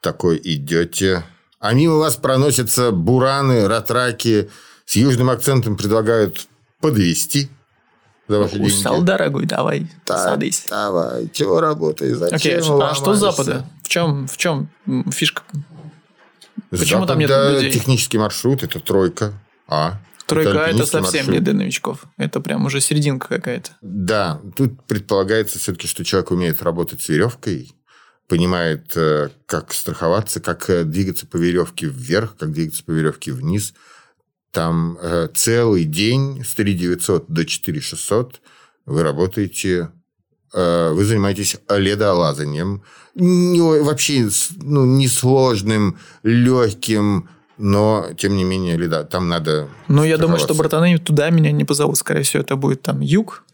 Speaker 2: такой идете. А мимо вас проносятся бураны, ратраки. С южным акцентом предлагают подвести
Speaker 1: за ваши Устал, деньги. дорогой, давай,
Speaker 2: да, садись. Давай, чего работаешь, зачем
Speaker 1: okay, А что с Запада? В чем, в чем фишка?
Speaker 2: Почему там нет людей? технический маршрут, это тройка. А.
Speaker 1: Тройка это, это совсем маршрут. не для новичков. Это прям уже серединка какая-то.
Speaker 2: Да, тут предполагается все-таки, что человек умеет работать с веревкой, понимает, э, как страховаться, как э, двигаться по веревке вверх, как двигаться по веревке вниз – там э, целый день с 3900 до 4600 вы работаете, вы занимаетесь ледолазанием. Не, вообще ну, несложным, легким, но, тем не менее, леда, там надо...
Speaker 1: Ну, я думаю, что братаны туда меня не позовут. Скорее всего, это будет там юг,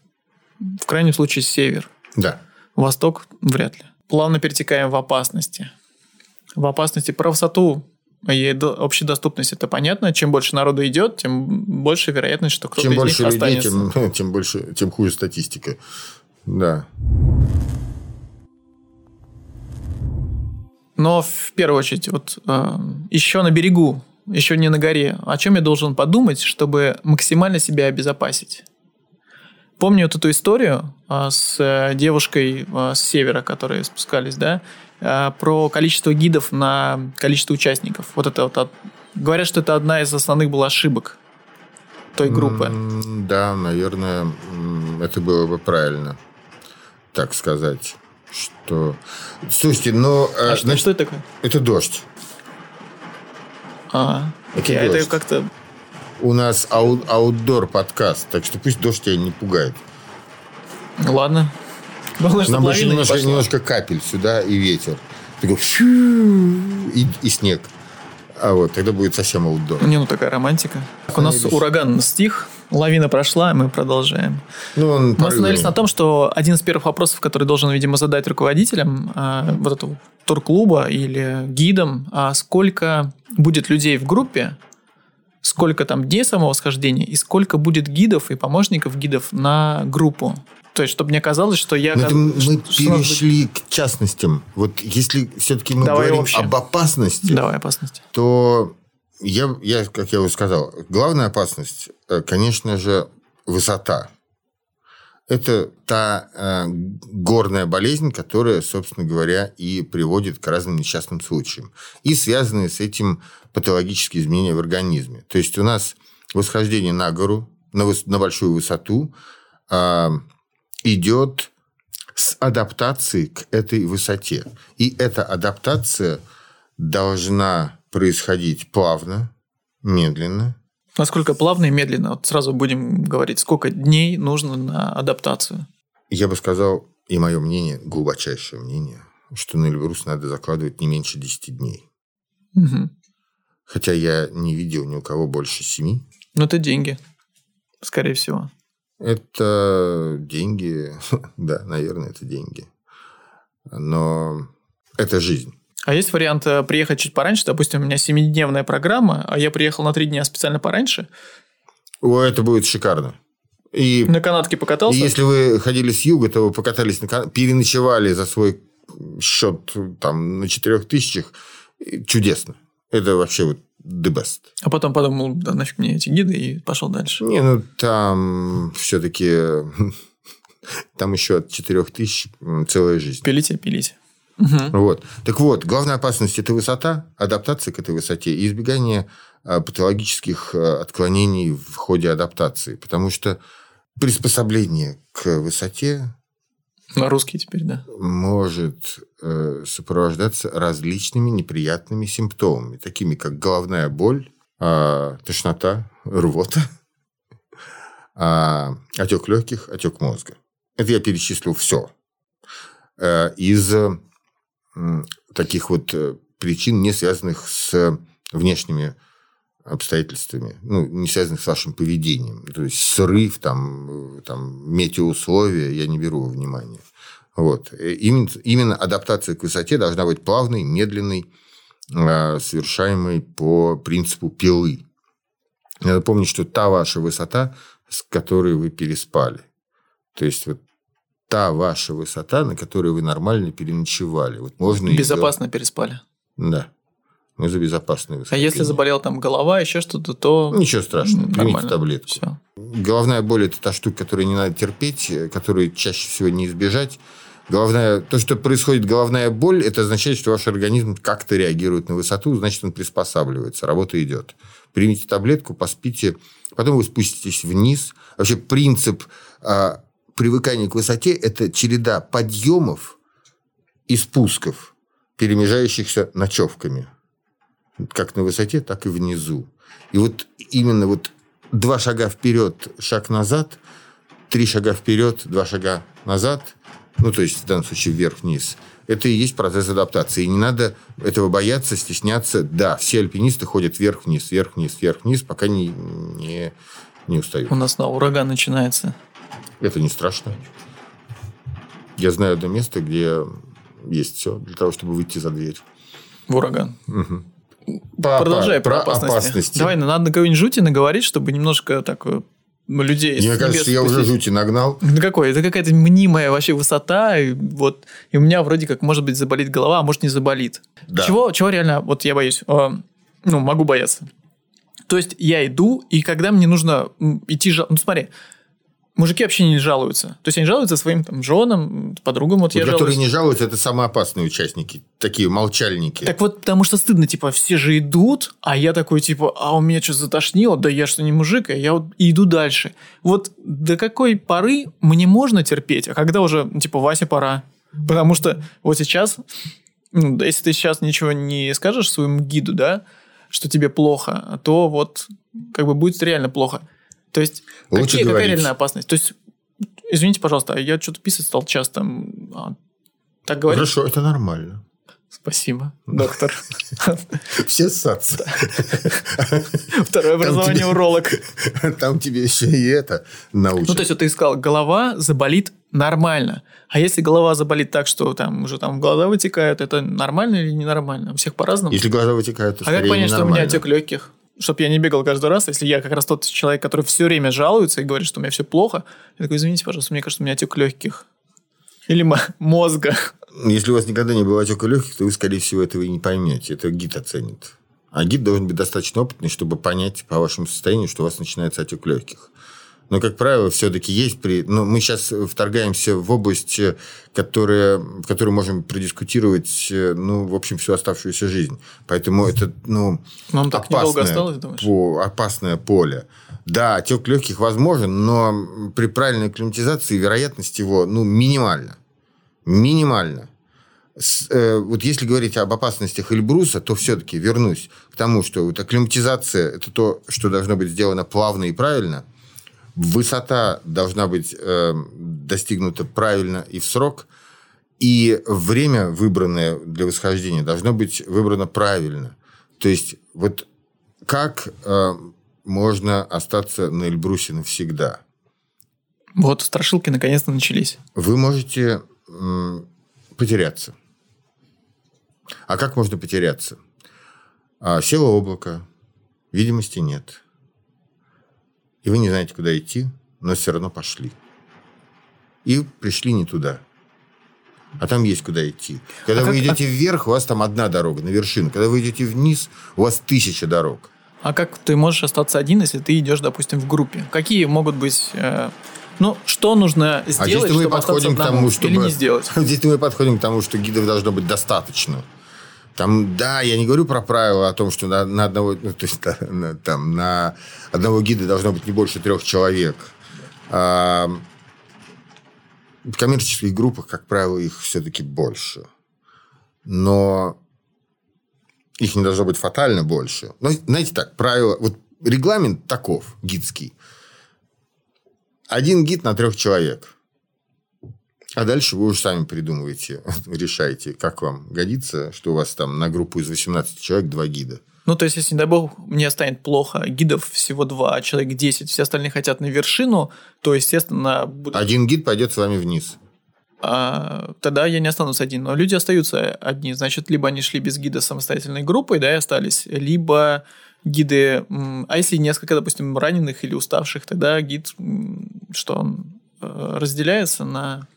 Speaker 1: в крайнем случае север.
Speaker 2: Да.
Speaker 1: Восток вряд ли. Плавно перетекаем в опасности. В опасности про высоту и общедоступность это понятно. Чем больше народу идет, тем больше вероятность, что кто-то
Speaker 2: чем
Speaker 1: из
Speaker 2: больше
Speaker 1: них
Speaker 2: людей,
Speaker 1: останется.
Speaker 2: Тем, [LAUGHS] тем больше, тем хуже статистика. Да.
Speaker 1: Но в первую очередь, вот э, еще на берегу, еще не на горе, о чем я должен подумать, чтобы максимально себя обезопасить? Помню вот эту историю э, с э, девушкой э, с севера, которые спускались, да, Э, про количество гидов на количество участников. Вот это вот. Говорят, что это одна из основных была ошибок той группы.
Speaker 2: Да, наверное, это было бы правильно так сказать. Что... Слушайте, но...
Speaker 1: Э, а значит, что это такое?
Speaker 2: Это дождь.
Speaker 1: А, окей, это а это как-то
Speaker 2: у нас ау- аутдор подкаст, так что пусть дождь тебя не пугает.
Speaker 1: Ладно. Главное,
Speaker 2: Нам
Speaker 1: не
Speaker 2: немножко, немножко капель сюда и ветер. Такой и, и снег. А вот тогда будет совсем аутдор.
Speaker 1: Не, ну такая романтика. У нас ураган стих, лавина прошла, мы продолжаем.
Speaker 2: Ну, он
Speaker 1: Мы остановились на том, что один из первых вопросов, который должен, видимо, задать руководителям а, вот этого турклуба или гидам, а сколько будет людей в группе, сколько там дней самого схождения и сколько будет гидов и помощников гидов на группу. То есть, чтобы мне казалось, что я... Каз-
Speaker 2: мы
Speaker 1: что- у нас
Speaker 2: перешли к частностям. Вот если все-таки мы
Speaker 1: Давай
Speaker 2: говорим
Speaker 1: общее.
Speaker 2: об опасности,
Speaker 1: Давай, опасность.
Speaker 2: то я, я, как я уже сказал, главная опасность, э, конечно же, высота. Это та э, горная болезнь, которая, собственно говоря, и приводит к разным несчастным случаям. И связанные с этим патологические изменения в организме. То есть у нас восхождение на гору, на, выс- на большую высоту а, идет с адаптацией к этой высоте. И эта адаптация должна происходить плавно, медленно.
Speaker 1: Насколько плавно и медленно? Вот сразу будем говорить, сколько дней нужно на адаптацию.
Speaker 2: Я бы сказал, и мое мнение, глубочайшее мнение, что на Эльбрус надо закладывать не меньше 10 дней.
Speaker 1: Мгм.
Speaker 2: Хотя я не видел ни у кого больше 7.
Speaker 1: Ну, это деньги, скорее всего.
Speaker 2: Это деньги, [LAUGHS] да, наверное, это деньги. Но это жизнь.
Speaker 1: А есть вариант э, приехать чуть пораньше? Допустим, у меня семидневная программа, а я приехал на три дня специально пораньше.
Speaker 2: О, это будет шикарно. И
Speaker 1: На канатке
Speaker 2: И
Speaker 1: покатался.
Speaker 2: если вы ходили с юга, то вы покатались, на, кан- переночевали за свой счет там, на четырех тысячах, и чудесно. Это вообще вот the best.
Speaker 1: А потом подумал, да нафиг мне эти гиды, и пошел дальше.
Speaker 2: Не, ну там все-таки [LAUGHS] там еще от четырех тысяч целая жизнь.
Speaker 1: Пилите, пилите. Мгм.
Speaker 2: Вот. Так вот, главная опасность – это высота, адаптация к этой высоте и избегание а, патологических а, отклонений в ходе адаптации. Потому что приспособление к высоте
Speaker 1: На русский теперь, да.
Speaker 2: может э, сопровождаться различными неприятными симптомами, такими как головная боль, а, тошнота, рвота, [LAUGHS] отек легких, отек мозга. Это я перечислил все. Из э, таких вот э, причин, не связанных с внешними обстоятельствами, ну, не связанных с вашим поведением. То есть срыв, там, э, там, метеоусловия я не беру во внимание. Вот. Э, Именно, именно адаптация к высоте должна быть плавной, медленной, э, совершаемой по принципу пилы. Надо помнить, что та ваша высота, с которой вы переспали. То есть, вот та ваша высота, на которой вы нормально переночевали. Вот можно
Speaker 1: Безопасно переспали.
Speaker 2: Да. Мы за безопасную
Speaker 1: А
Speaker 2: высоту.
Speaker 1: если заболела там голова, еще что-то, то...
Speaker 2: Ничего страшного.
Speaker 1: м,
Speaker 2: Примите
Speaker 1: нормально.
Speaker 2: таблетку.
Speaker 1: Всё.
Speaker 2: Головная боль – это та штука, которую не надо терпеть, э, которую чаще всего не избежать. Головная, то, что происходит головная боль, это означает, что ваш организм как-то реагирует на высоту, значит, он приспосабливается, работа идет. Примите таблетку, поспите, потом вы спуститесь вниз. Вообще принцип а, привыкания к высоте – это череда подъемов и спусков, перемежающихся ночевками. Как на высоте, так и внизу. И вот именно вот два шага вперед, шаг назад, три шага вперед, два шага назад, ну, то есть в данном случае вверх-вниз, это и есть процесс адаптации. И не надо этого бояться, стесняться. Да, все альпинисты ходят вверх-вниз, вверх-вниз, вверх-вниз, пока не, не, не устают.
Speaker 1: У нас на ураган начинается.
Speaker 2: Это не страшно. Я знаю одно место, где есть все для того, чтобы выйти за дверь.
Speaker 1: В ураган.
Speaker 2: По-
Speaker 1: Продолжай
Speaker 2: по-
Speaker 1: про, опасности.
Speaker 2: опасности.
Speaker 1: Давай, надо какой-нибудь жути наговорить, чтобы немножко так э, людей...
Speaker 2: Мне кажется, я уже жути нагнал.
Speaker 1: Да какой? Это какая-то мнимая вообще высота, и вот и у меня вроде как может быть заболит голова, а может не заболит.
Speaker 2: Да.
Speaker 1: Чего, чего реально, вот я боюсь, э, ну могу бояться. То есть я иду, и когда мне нужно идти, ну смотри, мужики вообще не жалуются. То есть они жалуются своим там женам, подругам, вот,
Speaker 2: Вот
Speaker 1: я
Speaker 2: которые
Speaker 1: жалуюсь.
Speaker 2: не жалуются, это самые опасные участники. Такие молчальники.
Speaker 1: Так вот, потому что стыдно, типа, все же идут, а я такой, типа, а у меня что затошнило, да я что не мужик, а я вот и иду дальше. Вот до какой поры мне можно терпеть, а когда уже, типа, Вася, пора? Потому что вот сейчас, ну, если ты сейчас ничего не скажешь своему гиду, да, что тебе плохо, то вот как бы будет реально плохо. То есть,
Speaker 2: Лучше
Speaker 1: какие, какая
Speaker 2: говорить.
Speaker 1: реальная опасность? То есть, извините, пожалуйста, а я что-то писать стал часто. А, так говоришь?
Speaker 2: Хорошо, это нормально.
Speaker 1: Спасибо, [LAUGHS] доктор.
Speaker 2: Все ссаться.
Speaker 1: Второе образование
Speaker 2: тебе-
Speaker 1: уролог.
Speaker 2: Там тебе еще и это научат.
Speaker 1: Ну, то есть, вот ты сказал, голова заболит нормально. А если голова заболит так, что там уже там глаза вытекают, это нормально или ненормально? У всех по-разному.
Speaker 2: Если глаза вытекают, то
Speaker 1: А как понять, что у меня отек легких? Чтобы я не бегал каждый раз, если я как раз тот человек, который все время жалуется и говорит, что у меня все плохо. Я такой, извините, пожалуйста, мне кажется, у меня отек легких. Или мо- мозга.
Speaker 2: Если у вас никогда не было отека легких, то вы, скорее всего, этого и не поймете. Это гид оценит. А гид должен быть достаточно опытный, чтобы понять по вашему состоянию, что у вас начинается отек легких. Но, как правило, все-таки есть... При... Ну, мы сейчас вторгаемся в область, э, которая... в которой можем продискутировать, э, ну, в общем, всю оставшуюся жизнь. Поэтому это, ну,
Speaker 1: Нам так недолго
Speaker 2: опасное
Speaker 1: осталось, думаешь?
Speaker 2: по- опасное поле. Да, отек легких возможен, но при правильной акклиматизации вероятность его ну, минимальна. Минимально. С- э, вот если говорить об опасностях Эльбруса, то все-таки вернусь к тому, что вот акклиматизация – это то, что должно быть сделано плавно и правильно. Высота должна быть э, достигнута правильно и в срок. И время, выбранное для восхождения, должно быть выбрано правильно. То есть, вот как э, можно остаться на Эльбрусе навсегда?
Speaker 1: Вот страшилки наконец-то начались.
Speaker 2: Вы можете м, потеряться. А как можно потеряться? А, село облако, видимости нет. И вы не знаете, куда идти, но все равно пошли. И пришли не туда. А там есть куда идти. Когда
Speaker 1: А
Speaker 2: вы
Speaker 1: как-
Speaker 2: идете вверх, у вас там одна дорога на вершину. Когда вы идете вниз, у вас тысяча дорог.
Speaker 1: А как ты можешь остаться один, если ты идешь, допустим, в группе? Какие могут быть... э, ну, что нужно
Speaker 2: А
Speaker 1: сделать,
Speaker 2: здесь мы
Speaker 1: чтобы
Speaker 2: подходим к тому, чтобы...
Speaker 1: Или не сделать? [LAUGHS]
Speaker 2: Здесь мы подходим к тому, что гидов должно быть достаточно. Там, да, я не говорю про правила о том, что на, на одного, ну, то есть, [LAUGHS] на, там, на одного гида должно быть не больше трех человек. А, в коммерческих группах, как правило, их все-таки больше. Но их не должно быть фатально больше. Но, знаете так, правило, вот регламент таков, гидский. Один гид на трех человек. А дальше вы уже сами придумываете, [LAUGHS] решаете, как вам годится, что у вас там на группу из 18 человек два гида.
Speaker 1: Ну, то есть, если, не дай бог, мне станет плохо, гидов всего два, а человек 10, все остальные хотят на вершину, то, естественно, буду-
Speaker 2: Один гид пойдет с вами вниз.
Speaker 1: а, тогда я не останусь один. Но люди остаются одни. Значит, либо они шли без гида самостоятельной группой, да, и остались, либо гиды... А если несколько, допустим, раненых или уставших, тогда гид, что он э, разделяется на...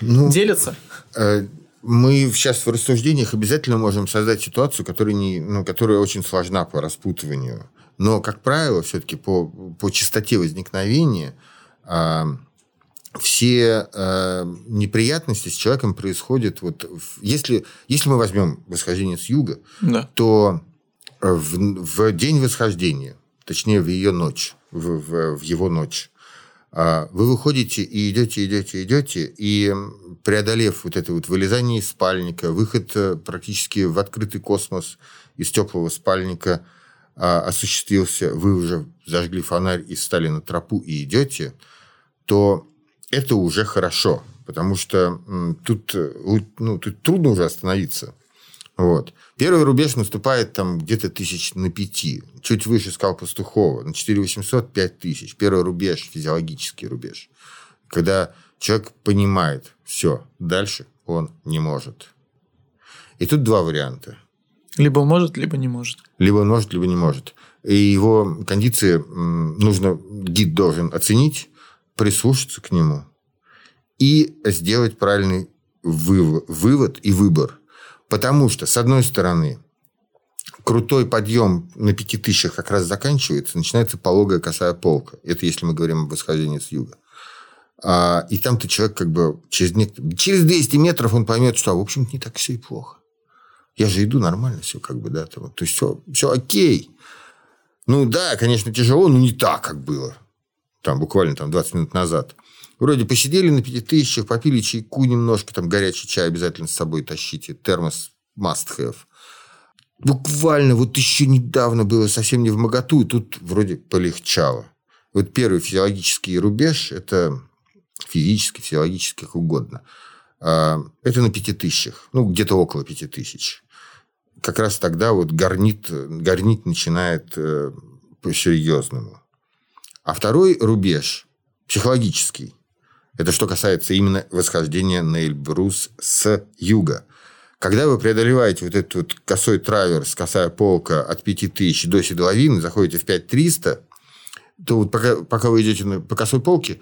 Speaker 2: Ну,
Speaker 1: Делится?
Speaker 2: э, мы сейчас в рассуждениях обязательно можем создать ситуацию, которая, не, ну, которая очень сложна по распутыванию. Но, как правило, все-таки по, по частоте возникновения а, все а, неприятности с человеком происходят... Вот, в- если, если мы возьмем восхождение с юга,
Speaker 1: Да.
Speaker 2: то э, в, в день восхождения, точнее, в ее ночь, в, в- в его ночь, вы выходите и идете, идете, идете, и преодолев вот это вот вылезание из спальника, выход э, практически в открытый космос из теплого спальника а, осуществился, вы уже зажгли фонарь и встали на тропу и идете, то это уже хорошо, потому что тут, э, ну, тут трудно уже остановиться. Вот. Первый рубеж наступает там где-то тысяч на пяти. Чуть выше скал Пастухова. На 4800 – 5000. Первый рубеж, физиологический рубеж. Когда человек понимает, все, дальше он не может. И тут два варианта.
Speaker 1: Либо может, либо не может.
Speaker 2: Либо он может, либо не может. И его кондиции нужно, гид должен оценить, прислушаться к нему и сделать правильный выв- вывод и выбор. Потому что, с одной стороны, крутой подъем на пяти тысячах как раз заканчивается, начинается пологая косая полка. Это если мы говорим об восхождении с юга. А, и там-то человек как бы через, через 200 метров он поймет, что, а, в общем не так все и плохо. Я же иду нормально все, как бы, да, там, то есть все, все окей. Ну да, конечно, тяжело, но не так, как было. Там буквально там 20 минут назад. Вроде посидели на пяти тысячах, попили чайку немножко, там горячий чай обязательно с собой тащите, термос must have. буквально вот еще недавно было совсем не в моготу, и тут вроде полегчало. Вот первый физиологический рубеж – это физически, физиологически, как угодно. А, это на пяти тысячах, ну, где-то около пяти тысяч. Как раз тогда вот горнит, горнит начинает э, по-серьезному. А второй рубеж – психологический. Это что касается именно восхождения на Эльбрус с юга. Когда вы преодолеваете вот этот вот косой траверс, косая полка от 5000 до седловины, заходите в 5300, то вот пока, пока вы идете по косой полке,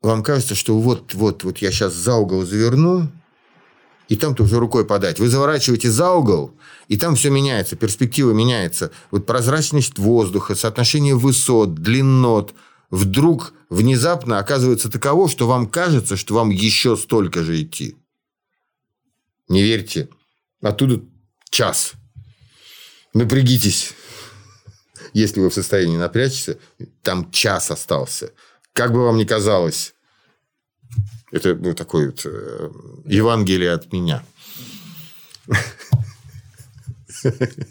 Speaker 2: вам кажется, что вот-вот вот я сейчас за угол заверну, и там-то уже рукой подать. Вы заворачиваете за угол, и там все меняется, перспектива меняется. Вот прозрачность воздуха, соотношение высот, длиннот вдруг внезапно оказывается таково, что вам кажется, что вам еще столько же идти. Не верьте. Оттуда час. Напрягитесь. Если вы в состоянии напрячься, там час остался. Как бы вам ни казалось, это ну, такое вот э, Евангелие от меня.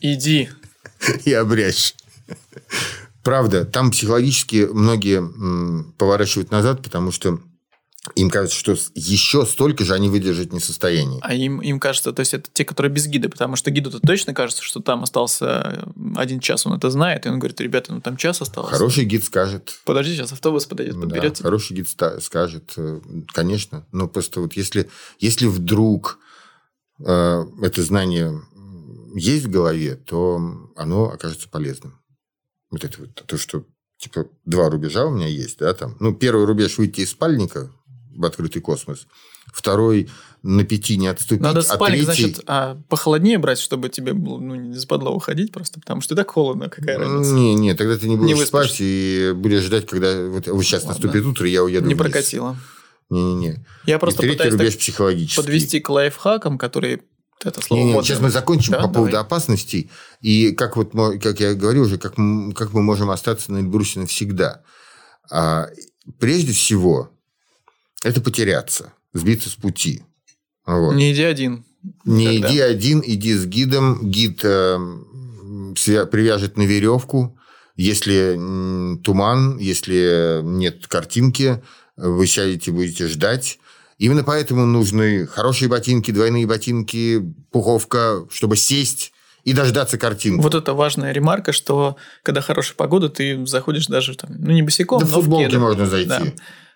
Speaker 1: Иди.
Speaker 2: И обрящ. Правда, там психологически многие поворачивают назад, потому что им кажется, что еще столько же они выдержать не в состоянии.
Speaker 1: А им, им кажется, то есть это те, которые без гида, потому что гиду-то точно кажется, что там остался один час, он это знает, и он говорит, ребята, ну там час остался.
Speaker 2: Хороший гид скажет.
Speaker 1: Подожди, сейчас автобус подойдет, подберет.
Speaker 2: Да, хороший гид скажет, э, конечно, но просто вот если, если вдруг э, это знание есть в голове, то оно окажется полезным. Вот это вот то, что типа два рубежа у меня есть, да, там. Ну, первый рубеж выйти из спальника, в открытый космос. Второй на пяти не отступить.
Speaker 1: Надо спальник, а третий... значит, а похолоднее брать, чтобы тебе было ну, не западло уходить просто, потому что и так холодно, какая разница.
Speaker 2: Не, не, тогда ты не будешь не спать и будешь ждать, когда вот, вот сейчас Ладно. наступит утро, и я уеду
Speaker 1: Не
Speaker 2: вниз.
Speaker 1: прокатило.
Speaker 2: Не-не-не.
Speaker 1: Я просто
Speaker 2: и третий рубеж психологический.
Speaker 1: подвести к лайфхакам, которые это слово
Speaker 2: не, не, сейчас мы закончим да? по поводу Давай. опасностей. И как, вот, как я говорил уже, как, как мы можем остаться на Эльбрусе навсегда. А, прежде всего, это потеряться, сбиться с пути.
Speaker 1: Вот. Не иди один.
Speaker 2: Не Тогда. иди один, иди с гидом. Гид э, привяжет на веревку. Если туман, если нет картинки, вы сядете, будете ждать. Именно поэтому нужны хорошие ботинки, двойные ботинки, пуховка, чтобы сесть и дождаться картинки.
Speaker 1: Вот это важная ремарка, что когда хорошая погода, ты заходишь даже там, ну не босиком,
Speaker 2: да но в футболке можно зайти. Да.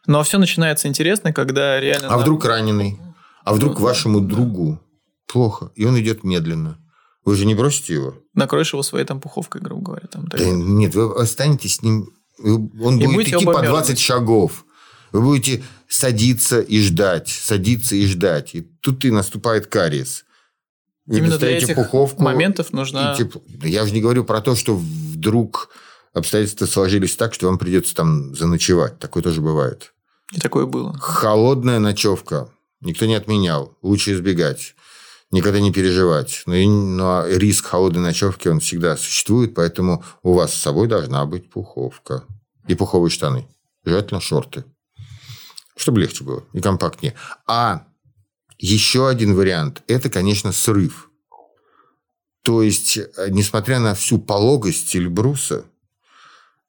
Speaker 1: Но все начинается интересно, когда реально...
Speaker 2: А вдруг раненый? А вдруг ну, вашему да. другу плохо, и он идет медленно? Вы же не бросите его?
Speaker 1: Накроешь его своей там пуховкой, грубо говоря. Там,
Speaker 2: да, нет, вы останетесь с ним... Он и будет идти по 20 шагов. Вы будете садиться и ждать, садиться и ждать. И тут и наступает кариес.
Speaker 1: Вы Именно для этих пуховку, моментов нужна...
Speaker 2: Типа, я же не говорю про то, что вдруг обстоятельства сложились так, что вам придется там заночевать. Такое тоже бывает.
Speaker 1: И такое было.
Speaker 2: Холодная ночевка. Никто не отменял. Лучше избегать. Никогда не переживать. Но, и, но риск холодной ночевки, он всегда существует, поэтому у вас с собой должна быть пуховка. И пуховые штаны. Желательно шорты. Чтобы легче было и компактнее. А еще один вариант – это, конечно, срыв. То есть, несмотря на всю пологость Эльбруса,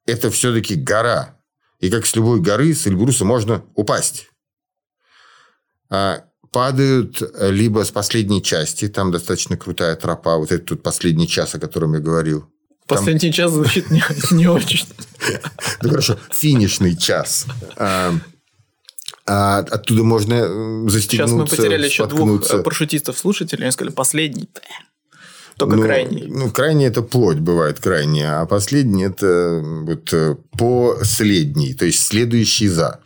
Speaker 2: это все-таки гора. И как с любой горы, с Эльбруса можно упасть. А падают либо с последней части, там достаточно крутая тропа, вот этот тут последний час, о котором я говорил.
Speaker 1: Последний там... час звучит не, не очень. [LAUGHS]
Speaker 2: Ну хорошо, финишный час. А, а оттуда можно застегнуться,
Speaker 1: Сейчас мы потеряли еще двух парашютистов-слушателей, они сказали, последний. Только ну, крайний.
Speaker 2: Ну, крайний это плоть бывает крайний, а последний это вот э, последний, то есть следующий за.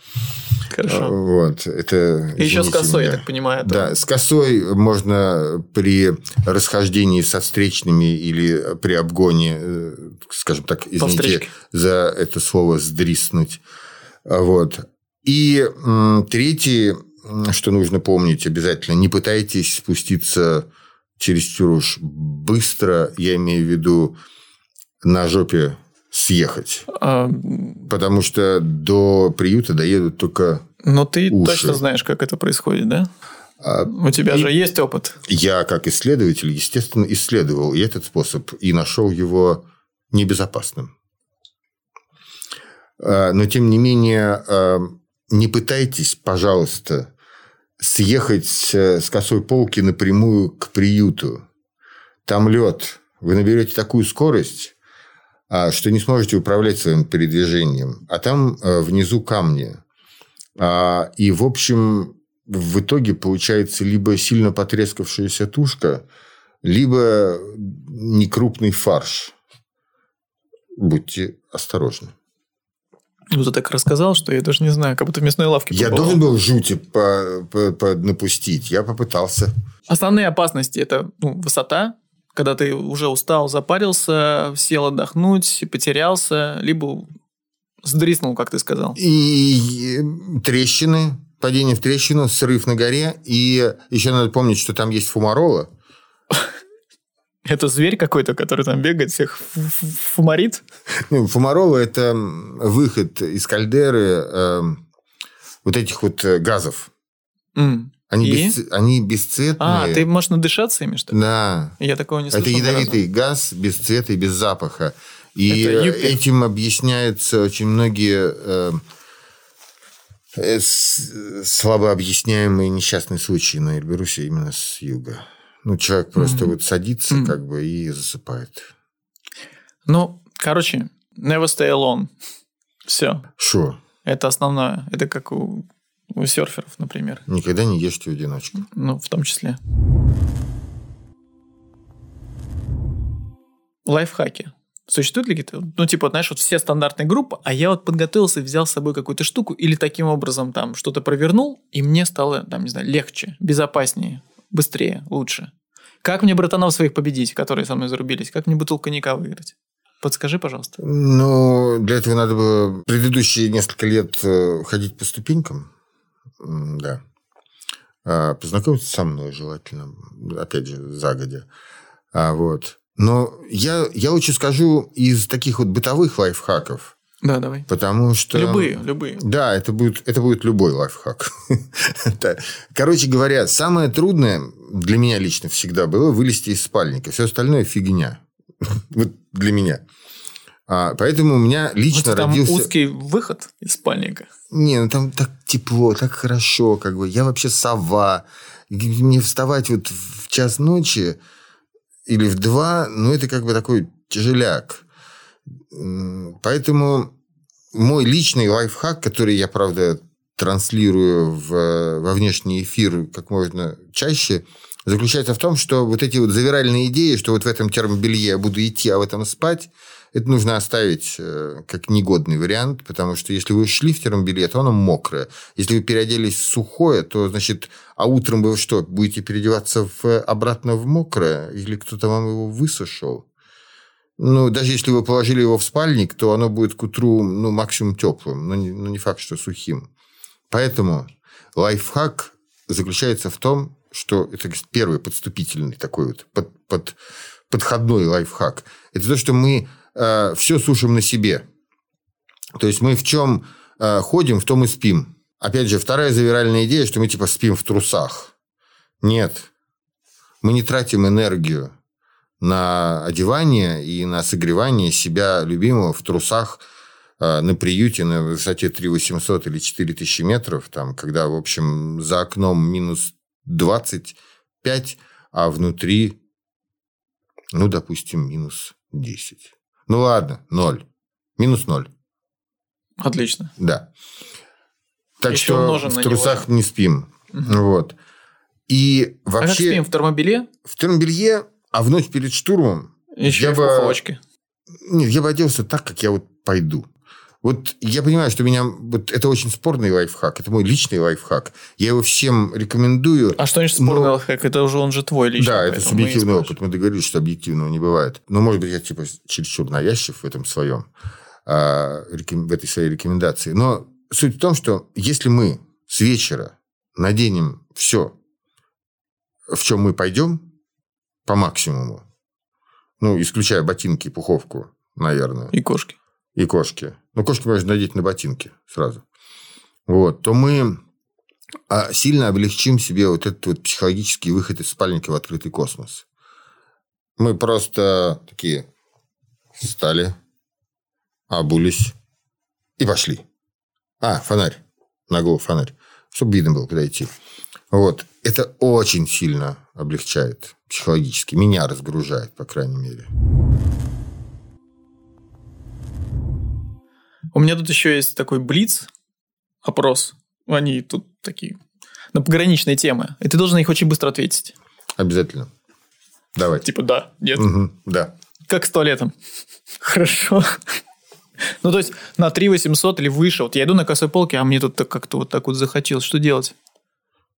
Speaker 1: Хорошо. А,
Speaker 2: вот, это,
Speaker 1: И еще с косой, меня. я так понимаю.
Speaker 2: Да, с косой можно при расхождении со встречными или при обгоне, э, скажем так, извините за это слово, сдриснуть. Вот. И третье, что нужно помнить обязательно, не пытайтесь спуститься чересчур уж быстро, я имею в виду на жопе съехать. А... Потому что до приюта доедут только
Speaker 1: Но ты уши. точно знаешь, как это происходит, да? А, У тебя и же есть опыт.
Speaker 2: Я, как исследователь, естественно, исследовал и этот способ, и нашел его небезопасным. А, но, тем не менее, а, не пытайтесь, пожалуйста, съехать с косой полки напрямую к приюту. Там лед. Вы наберете такую скорость, что не сможете управлять своим передвижением. А там внизу камни. И, в общем, в итоге получается либо сильно потрескавшаяся тушка, либо некрупный фарш. Будьте осторожны.
Speaker 1: Ну, ты так рассказал, что я даже не знаю, как будто в мясной лавке
Speaker 2: Я побывал. должен был жути по, по, по напустить. Я попытался.
Speaker 1: Основные опасности – это ну, высота, когда ты уже устал, запарился, сел отдохнуть, потерялся, либо сдриснул, как ты сказал.
Speaker 2: И трещины, падение в трещину, срыв на горе. И еще надо помнить, что там есть фумарола.
Speaker 1: Это зверь какой-то, который там бегает, всех фумарит?
Speaker 2: Фумарола – это выход из кальдеры э, вот этих вот э, газов. Mm. Они, без, они бесцветные.
Speaker 1: А, ты можешь надышаться ими, что
Speaker 2: ли? Да.
Speaker 1: Я такого не слышал.
Speaker 2: Это ядовитый газ без цвета и без запаха. И этим объясняются очень многие э, Э, слабо объясняемые несчастные случаи на Эльберусе именно с юга. Ну, человек просто mm-hmm. вот садится mm-hmm. как бы и засыпает.
Speaker 1: Ну, короче, never stay alone. Все.
Speaker 2: Что?
Speaker 1: Это основное. Это как у, у серферов, например.
Speaker 2: Никогда не ешьте в одиночку.
Speaker 1: Ну, в том числе. Лайфхаки. Существуют ли какие-то, ну, типа, знаешь, вот все стандартные группы, а я вот подготовился взял с собой какую-то штуку или таким образом там что-то провернул, и мне стало, там, не знаю, легче, безопаснее, быстрее, лучше. Как мне братанов своих победить, которые со мной зарубились? Как мне бутылку коньяка выиграть? Подскажи, пожалуйста.
Speaker 2: Ну, для этого надо было предыдущие несколько лет э, ходить по ступенькам. Да. А, познакомиться со мной желательно. Опять же, загодя. А, вот. Но я, я лучше скажу из таких вот бытовых лайфхаков.
Speaker 1: Да, давай.
Speaker 2: Потому что...
Speaker 1: Любые, любые.
Speaker 2: Да, это будет, это будет любой лайфхак. [LAUGHS] Короче говоря, самое трудное для меня лично всегда было вылезти из спальника. Все остальное фигня. [LAUGHS] Вот для меня. А, поэтому у меня лично вот
Speaker 1: там
Speaker 2: родился...
Speaker 1: узкий выход из спальника.
Speaker 2: Не, ну там так тепло, так хорошо, как бы. Я вообще сова. Мне вставать вот в час ночи или в два, ну, это как бы такой тяжеляк. Поэтому мой личный лайфхак, который я, правда, транслирую в, во внешний эфир как можно чаще, заключается в том, что вот эти вот завиральные идеи, что вот в этом термобелье я буду идти, а в этом спать, это нужно оставить э, как негодный вариант, потому что если вы шли в термобелье, то оно мокрое. Если вы переоделись в сухое, то, значит, а утром вы что, будете переодеваться в, обратно в мокрое? Или кто-то вам его высушил? Ну, даже если вы положили его в спальник, то оно будет к утру, ну, максимум теплым, но не, но не факт, что сухим. Поэтому лайфхак заключается в том, что это первый подступительный такой вот под, под, подходной лайфхак. Это то, что мы э, все сушим на себе. То есть мы в чем э, ходим, в том и спим. Опять же, вторая завиральная идея, что мы типа спим в трусах. Нет. Мы не тратим энергию на одевание и на согревание себя любимого в трусах э, на приюте на высоте 3800 или 4000 метров, там, когда, в общем, за окном минус 25, а внутри, ну, допустим, минус 10. Ну ладно, ноль. Минус ноль.
Speaker 1: Отлично.
Speaker 2: Да. Так Еще что в трусах не спим. Угу. Вот. И вообще... А как
Speaker 1: спим? В термобелье?
Speaker 2: В термобелье, а в ночь перед штурмом...
Speaker 1: Еще я в бы...
Speaker 2: Нет, я бы оделся так, как я вот пойду. Вот я понимаю, что меня... Вот это очень спорный лайфхак. Это мой личный лайфхак. Я его всем рекомендую.
Speaker 1: А что значит спорный но... лайфхак? Это уже он же твой личный.
Speaker 2: Да, это субъективный мы опыт. Мы договорились, что объективного не бывает. Но, может быть, я типа чересчур навязчив в этом своем, а, в этой своей рекомендации. Но суть в том, что если мы с вечера наденем все, в чем мы пойдем, по максимуму, ну, исключая ботинки и пуховку, наверное.
Speaker 1: И кошки
Speaker 2: и кошки, ну, кошки можно надеть на ботинки сразу, вот, то мы а сильно облегчим себе вот этот вот психологический выход из спальника в открытый космос. Мы просто такие встали, обулись и пошли. А, фонарь. На голову фонарь. Чтобы видно было, куда идти. Вот. Это очень сильно облегчает психологически. Меня разгружает, по крайней мере.
Speaker 1: У меня тут еще есть такой блиц, опрос. Они тут такие на пограничные темы. И ты должен них очень быстро ответить.
Speaker 2: Обязательно. Давай.
Speaker 1: Типа да, нет.
Speaker 2: Угу, да.
Speaker 1: Как с туалетом. [LAUGHS] Хорошо. Ну, то есть, на 3 800 или выше. Вот я иду на косой полке, а мне тут как-то вот так вот захотелось. Что делать?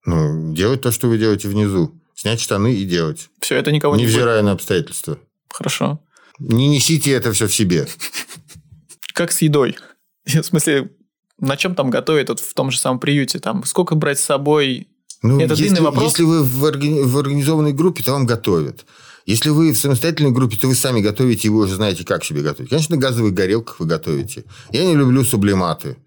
Speaker 2: Ну, делать то, что вы делаете внизу. Снять штаны и делать.
Speaker 1: Все, это никого не
Speaker 2: Невзирая на обстоятельства.
Speaker 1: Хорошо.
Speaker 2: Не несите это все в себе.
Speaker 1: Как с едой? [LAUGHS] В смысле, на чем там готовят вот в том же самом приюте? Там сколько брать с собой?
Speaker 2: Ну,
Speaker 1: это
Speaker 2: если,
Speaker 1: длинный вопрос.
Speaker 2: Если вы в, органи- в организованной группе, то вам готовят. Если вы в самостоятельной группе, то вы сами готовите, и вы уже знаете, как себе готовить. Конечно, на газовых горелках вы готовите. Я не люблю сублиматы.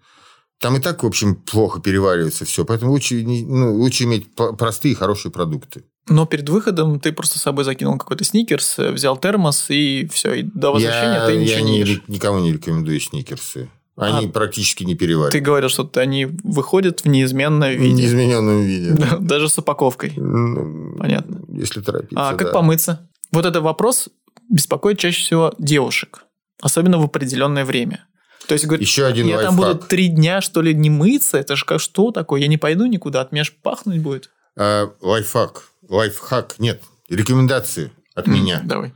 Speaker 2: Там и так, в общем, плохо переваривается все. Поэтому лучше, ну, лучше иметь простые, хорошие продукты.
Speaker 1: Но перед выходом ты просто с собой закинул какой-то сникерс, э, взял термос, и все. И до возвращения
Speaker 2: я
Speaker 1: ты ничего
Speaker 2: я
Speaker 1: не ешь.
Speaker 2: никому не рекомендую сникерсы. Они практически не перевариваются.
Speaker 1: Ты говорил, что они выходят в неизменном
Speaker 2: В
Speaker 1: виде.
Speaker 2: неизмененном виде.
Speaker 1: Даже с упаковкой.
Speaker 2: Ну,
Speaker 1: Понятно.
Speaker 2: Если торопиться,
Speaker 1: А как
Speaker 2: да.
Speaker 1: помыться? Вот этот вопрос беспокоит чаще всего девушек. Особенно в определенное время. То есть, говорит,
Speaker 2: Еще один
Speaker 1: я там
Speaker 2: лайфхак.
Speaker 1: буду три дня, что ли, не мыться. Это же как что такое? Я не пойду никуда, от меня ж пахнуть будет.
Speaker 2: А, лайфхак. Лайфхак. Нет. Рекомендации от меня.
Speaker 1: М, Давай.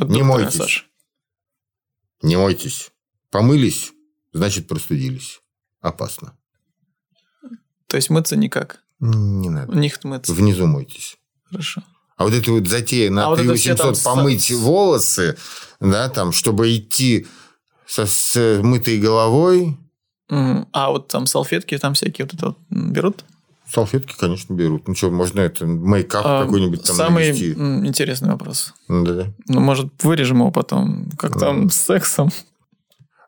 Speaker 1: От
Speaker 2: Не
Speaker 1: доктора,
Speaker 2: мойтесь.
Speaker 1: Саша.
Speaker 2: Не мойтесь. Помылись, значит простудились. Опасно.
Speaker 1: То есть мыться никак.
Speaker 2: Не
Speaker 1: У
Speaker 2: надо.
Speaker 1: них мыться.
Speaker 2: Внизу мойтесь.
Speaker 1: Хорошо.
Speaker 2: А вот это вот затея на
Speaker 1: А вот это все
Speaker 2: 3800
Speaker 1: там с-
Speaker 2: помыть волосы, да, там, чтобы идти со с мытой головой.
Speaker 1: А вот там салфетки, там всякие вот это вот м, берут?
Speaker 2: Салфетки, конечно, берут. Ну что, можно это мейкап
Speaker 1: А,
Speaker 2: какой-нибудь там
Speaker 1: Самый
Speaker 2: навести.
Speaker 1: интересный вопрос.
Speaker 2: Ну, да-да.
Speaker 1: Ну, может, вырежем его потом. Как там с сексом?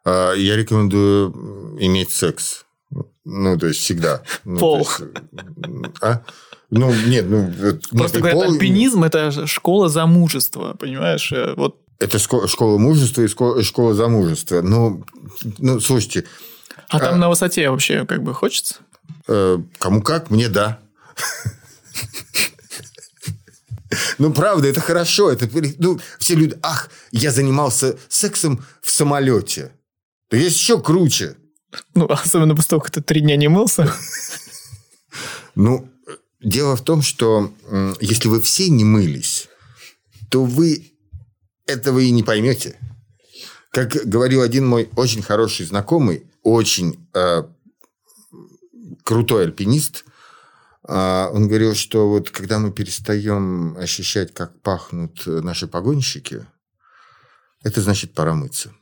Speaker 2: А, Я рекомендую иметь секс. Ну, то есть всегда. Ну,
Speaker 1: Пол.
Speaker 2: есть, а? Ну, нет, ну... вот,
Speaker 1: Просто
Speaker 2: нет,
Speaker 1: говорят,
Speaker 2: пол-
Speaker 1: альпинизм – это школа замужества, понимаешь? Э, Вот
Speaker 2: Это шко- школа мужества и шко- школа замужества. Ну, ну, слушайте,
Speaker 1: А там на высоте вообще как бы хочется?
Speaker 2: Э, кому как, мне да. Ну, правда, это хорошо. Это, ну, все люди, ах, я занимался сексом в самолете. Да есть еще круче.
Speaker 1: Ну, особенно после того, как ты три дня не мылся.
Speaker 2: Ну, дело в том, что если вы все не мылись, то вы этого и не поймете. Как говорил один мой очень хороший знакомый, очень э, крутой альпинист, а, он говорил, что вот когда мы перестаем ощущать, как пахнут наши погонщики, это значит пора мыться.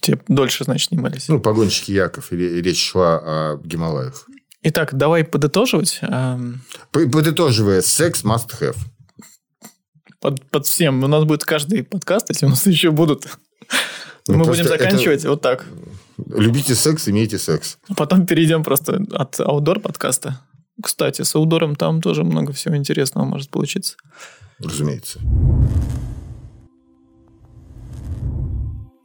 Speaker 1: Те дольше, значит, не мылись.
Speaker 2: Ну, погонщики Яков, и ре- речь шла о Гималаях.
Speaker 1: Итак, давай подытоживать. Эм,
Speaker 2: Подытоживая, секс must have.
Speaker 1: Под, под всем. У нас будет каждый подкаст, если у нас [LAUGHS] еще будут.
Speaker 2: Ну,
Speaker 1: Мы
Speaker 2: просто
Speaker 1: будем
Speaker 2: это-
Speaker 1: заканчивать вот так.
Speaker 2: Любите секс, имейте секс.
Speaker 1: А Потом перейдем просто от аудор подкаста. Кстати, с аудором там тоже много всего интересного может получиться.
Speaker 2: Разумеется.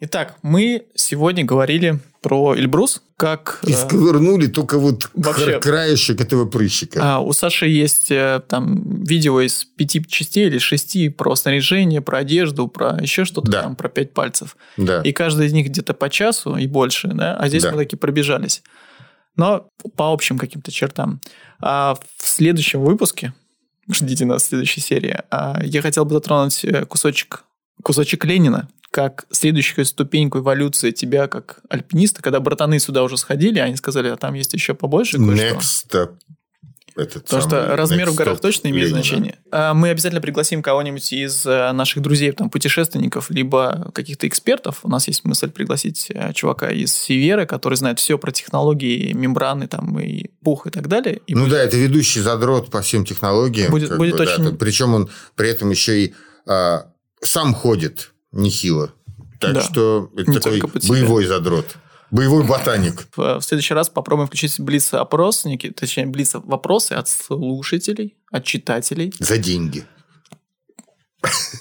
Speaker 1: Итак, мы сегодня говорили про Эльбрус, как...
Speaker 2: И
Speaker 1: э,
Speaker 2: сковырнули только вот
Speaker 1: вообще-
Speaker 2: кра- краешек этого прыщика.
Speaker 1: а, у Саши есть э, там видео из пяти частей или шести про снаряжение, про одежду, про еще что-то
Speaker 2: Да.
Speaker 1: там, про пять пальцев.
Speaker 2: Да.
Speaker 1: И каждый из них где-то по часу и больше, да? А здесь
Speaker 2: Да.
Speaker 1: мы таки пробежались. Но по общим каким-то чертам. А в следующем выпуске, [LAUGHS] ждите нас в следующей серии, а, я хотел бы затронуть э, кусочек, кусочек Ленина, как следующую ступеньку эволюции тебя как альпиниста, когда братаны сюда уже сходили, они сказали, а там есть еще побольше кое-что.
Speaker 2: Next step. Этот
Speaker 1: Потому что размер в горах точно имеет
Speaker 2: Ленина.
Speaker 1: значение. А Мы обязательно пригласим кого-нибудь из э, наших друзей, там, путешественников, либо каких-то экспертов. У нас есть мысль пригласить э, чувака из Сиверы, который знает все про технологии, мембраны, там, и пух, и так далее. И
Speaker 2: Ну да, это ведущий задрот по всем технологиям.
Speaker 1: Будет- будет
Speaker 2: бы, да.
Speaker 1: очень-
Speaker 2: Причем он при этом еще и а, сам ходит нехило. Так
Speaker 1: Да.
Speaker 2: что это
Speaker 1: Не
Speaker 2: такой боевой задрот. Боевой ботаник.
Speaker 1: В следующий раз попробуем включить блиц-опрос, точнее, блиц-вопросы от слушателей, от читателей.
Speaker 2: За деньги.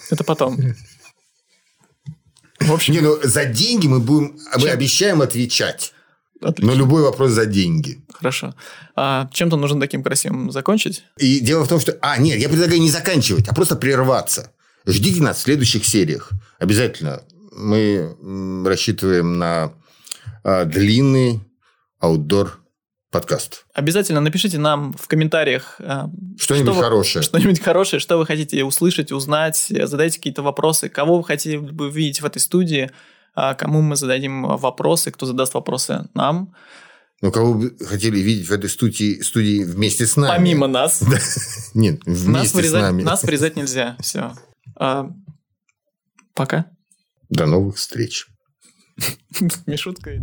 Speaker 1: Это потом.
Speaker 2: В общем... Не, ну за деньги мы будем, мы обещаем отвечать. Отлично. Но любой вопрос за деньги.
Speaker 1: Хорошо. А чем-то нужно таким красивым закончить?
Speaker 2: И дело в том, что... А, нет, я предлагаю не заканчивать, а просто прерваться. Ждите нас в следующих сериях. Обязательно. Мы рассчитываем на а, длинный аутдор подкаст.
Speaker 1: Обязательно напишите нам в комментариях
Speaker 2: а, что-нибудь что хорошее.
Speaker 1: Что-нибудь хорошее, что вы хотите услышать, узнать, задайте какие-то вопросы, кого вы хотели бы видеть в этой студии, а, кому мы зададим вопросы, кто задаст вопросы нам.
Speaker 2: Ну, кого бы хотели видеть в этой студии, студии вместе с нами?
Speaker 1: Помимо нас. [LAUGHS]
Speaker 2: Нет, вместе нас
Speaker 1: вырезать,
Speaker 2: с нами.
Speaker 1: Нас вырезать нельзя. Все. А, пока.
Speaker 2: До новых встреч. [LAUGHS]
Speaker 1: Мишутка.